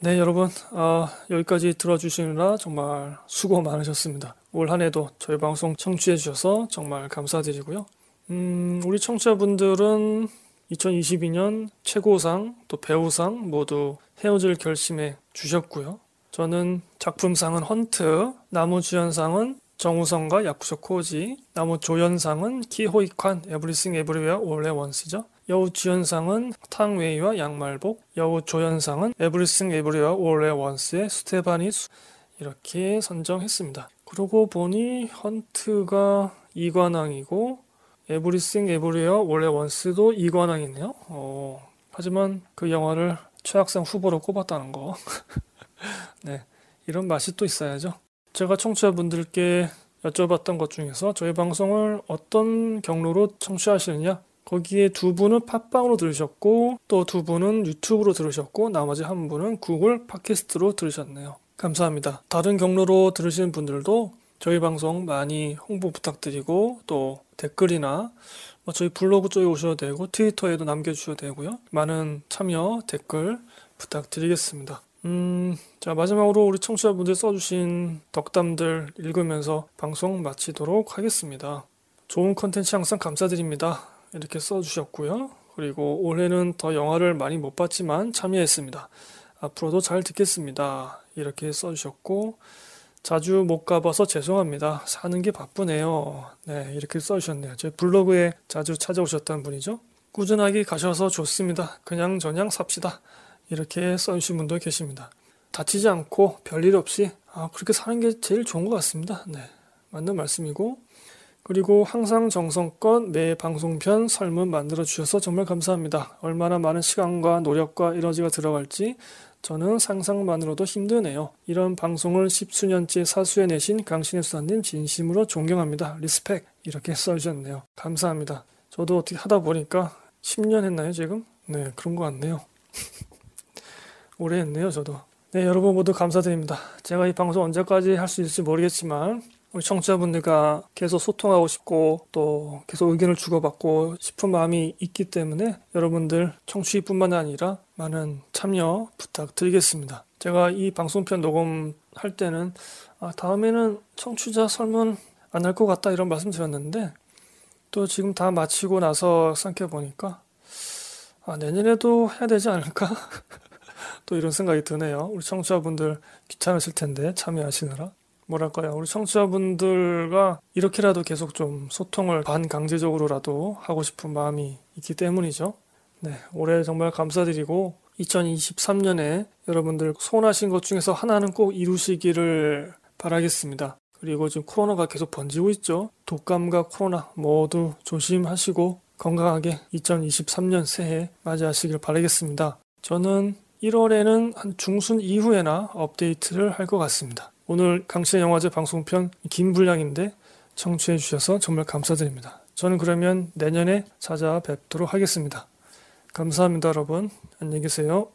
네, 여러분, 아, 여기까지 들어주시느라 정말 수고 많으셨습니다. 올 한 해도 저희 방송 청취해 주셔서 정말 감사드리고요. 음, 우리 청취자분들은 2022년 최고상, 또 배우상 모두 헤어질 결심에 주셨고요. 저는 작품상은 헌트, 남우주연상은 정우성과 야쿠쇼 코지, 남우조연상은 키 호이 콴, Everything Everywhere All at Once죠. 여우 주연상은 탕웨이와 양말복, 여우 조연상은 Everything Everywhere All at Once의 스테파니 수 이렇게 선정했습니다. 그러고 보니 헌트가 이관왕이고 에브리싱 에브리와 올레 원스도 이관왕이네요. 어, 하지만 그 영화를 최악상 후보로 꼽았다는 거. 네, 이런 맛이 또 있어야죠. 제가 청취자분들께 여쭤봤던 것 중에서 저희 방송을 어떤 경로로 청취하시느냐 거기에 두 분은 팟빵으로 들으셨고 또 두 분은 유튜브로 들으셨고 나머지 한 분은 구글 팟캐스트로 들으셨네요. 감사합니다. 다른 경로로 들으시는 분들도 저희 방송 많이 홍보 부탁드리고 또 댓글이나 뭐 저희 블로그 쪽에 오셔도 되고 트위터에도 남겨주셔도 되고요. 많은 참여 댓글 부탁드리겠습니다. 음, 자, 마지막으로 우리 청취자분들 써주신 덕담들 읽으면서 방송 마치도록 하겠습니다. 좋은 컨텐츠 항상 감사드립니다. 이렇게 써주셨고요. 그리고 올해는 더 영화를 많이 못 봤지만 참여했습니다. 앞으로도 잘 듣겠습니다. 이렇게 써주셨고, 자주 못 가봐서 죄송합니다. 사는 게 바쁘네요. 네, 이렇게 써주셨네요. 제 블로그에 자주 찾아오셨던 분이죠. 꾸준하게 가셔서 좋습니다. 그냥 저냥 삽시다. 이렇게 써주신 분도 계십니다. 다치지 않고 별일 없이 아, 그렇게 사는 게 제일 좋은 것 같습니다. 네, 맞는 말씀이고 그리고 항상 정성껏 매 방송편 설문 만들어 주셔서 정말 감사합니다. 얼마나 많은 시간과 노력과 에너지가 들어갈지 저는 상상만으로도 힘드네요. 이런 방송을 십수년째 사수해내신 강신혜 수사님 진심으로 존경합니다. respect 이렇게 써주셨네요. 감사합니다. 저도 어떻게 하다 보니까 10년 했나요 지금? 네 그런 것 같네요. 오래 했네요 저도. 네 여러분 모두 감사드립니다. 제가 이 방송 언제까지 할 수 있을지 모르겠지만 우리 청취자분들과 계속 소통하고 싶고 또 계속 의견을 주고받고 싶은 마음이 있기 때문에 여러분들 청취뿐만 아니라 많은 참여 부탁드리겠습니다. 제가 이 방송편 녹음할 때는 아, 다음에는 청취자 설문 안 할 것 같다 이런 말씀 드렸는데 또 지금 다 마치고 나서 생각해 보니까 아, 내년에도 해야 되지 않을까? 또 이런 생각이 드네요. 우리 청취자분들 귀찮으실 텐데 참여하시느라. 뭐랄까요. 우리 청취자분들과 이렇게라도 계속 좀 소통을 반강제적으로라도 하고 싶은 마음이 있기 때문이죠. 네. 올해 정말 감사드리고 2023년에 여러분들 소원하신 것 중에서 하나는 꼭 이루시기를 바라겠습니다. 그리고 지금 코로나가 계속 번지고 있죠. 독감과 코로나 모두 조심하시고 건강하게 2023년 새해 맞이하시길 바라겠습니다. 저는 1월에는 한 중순 이후에나 업데이트를 할 것 같습니다. 오늘 강신의 영화제 방송편 긴 분량인데 청취해 주셔서 정말 감사드립니다. 저는 그러면 내년에 찾아뵙도록 하겠습니다. 감사합니다, 여러분. 안녕히 계세요.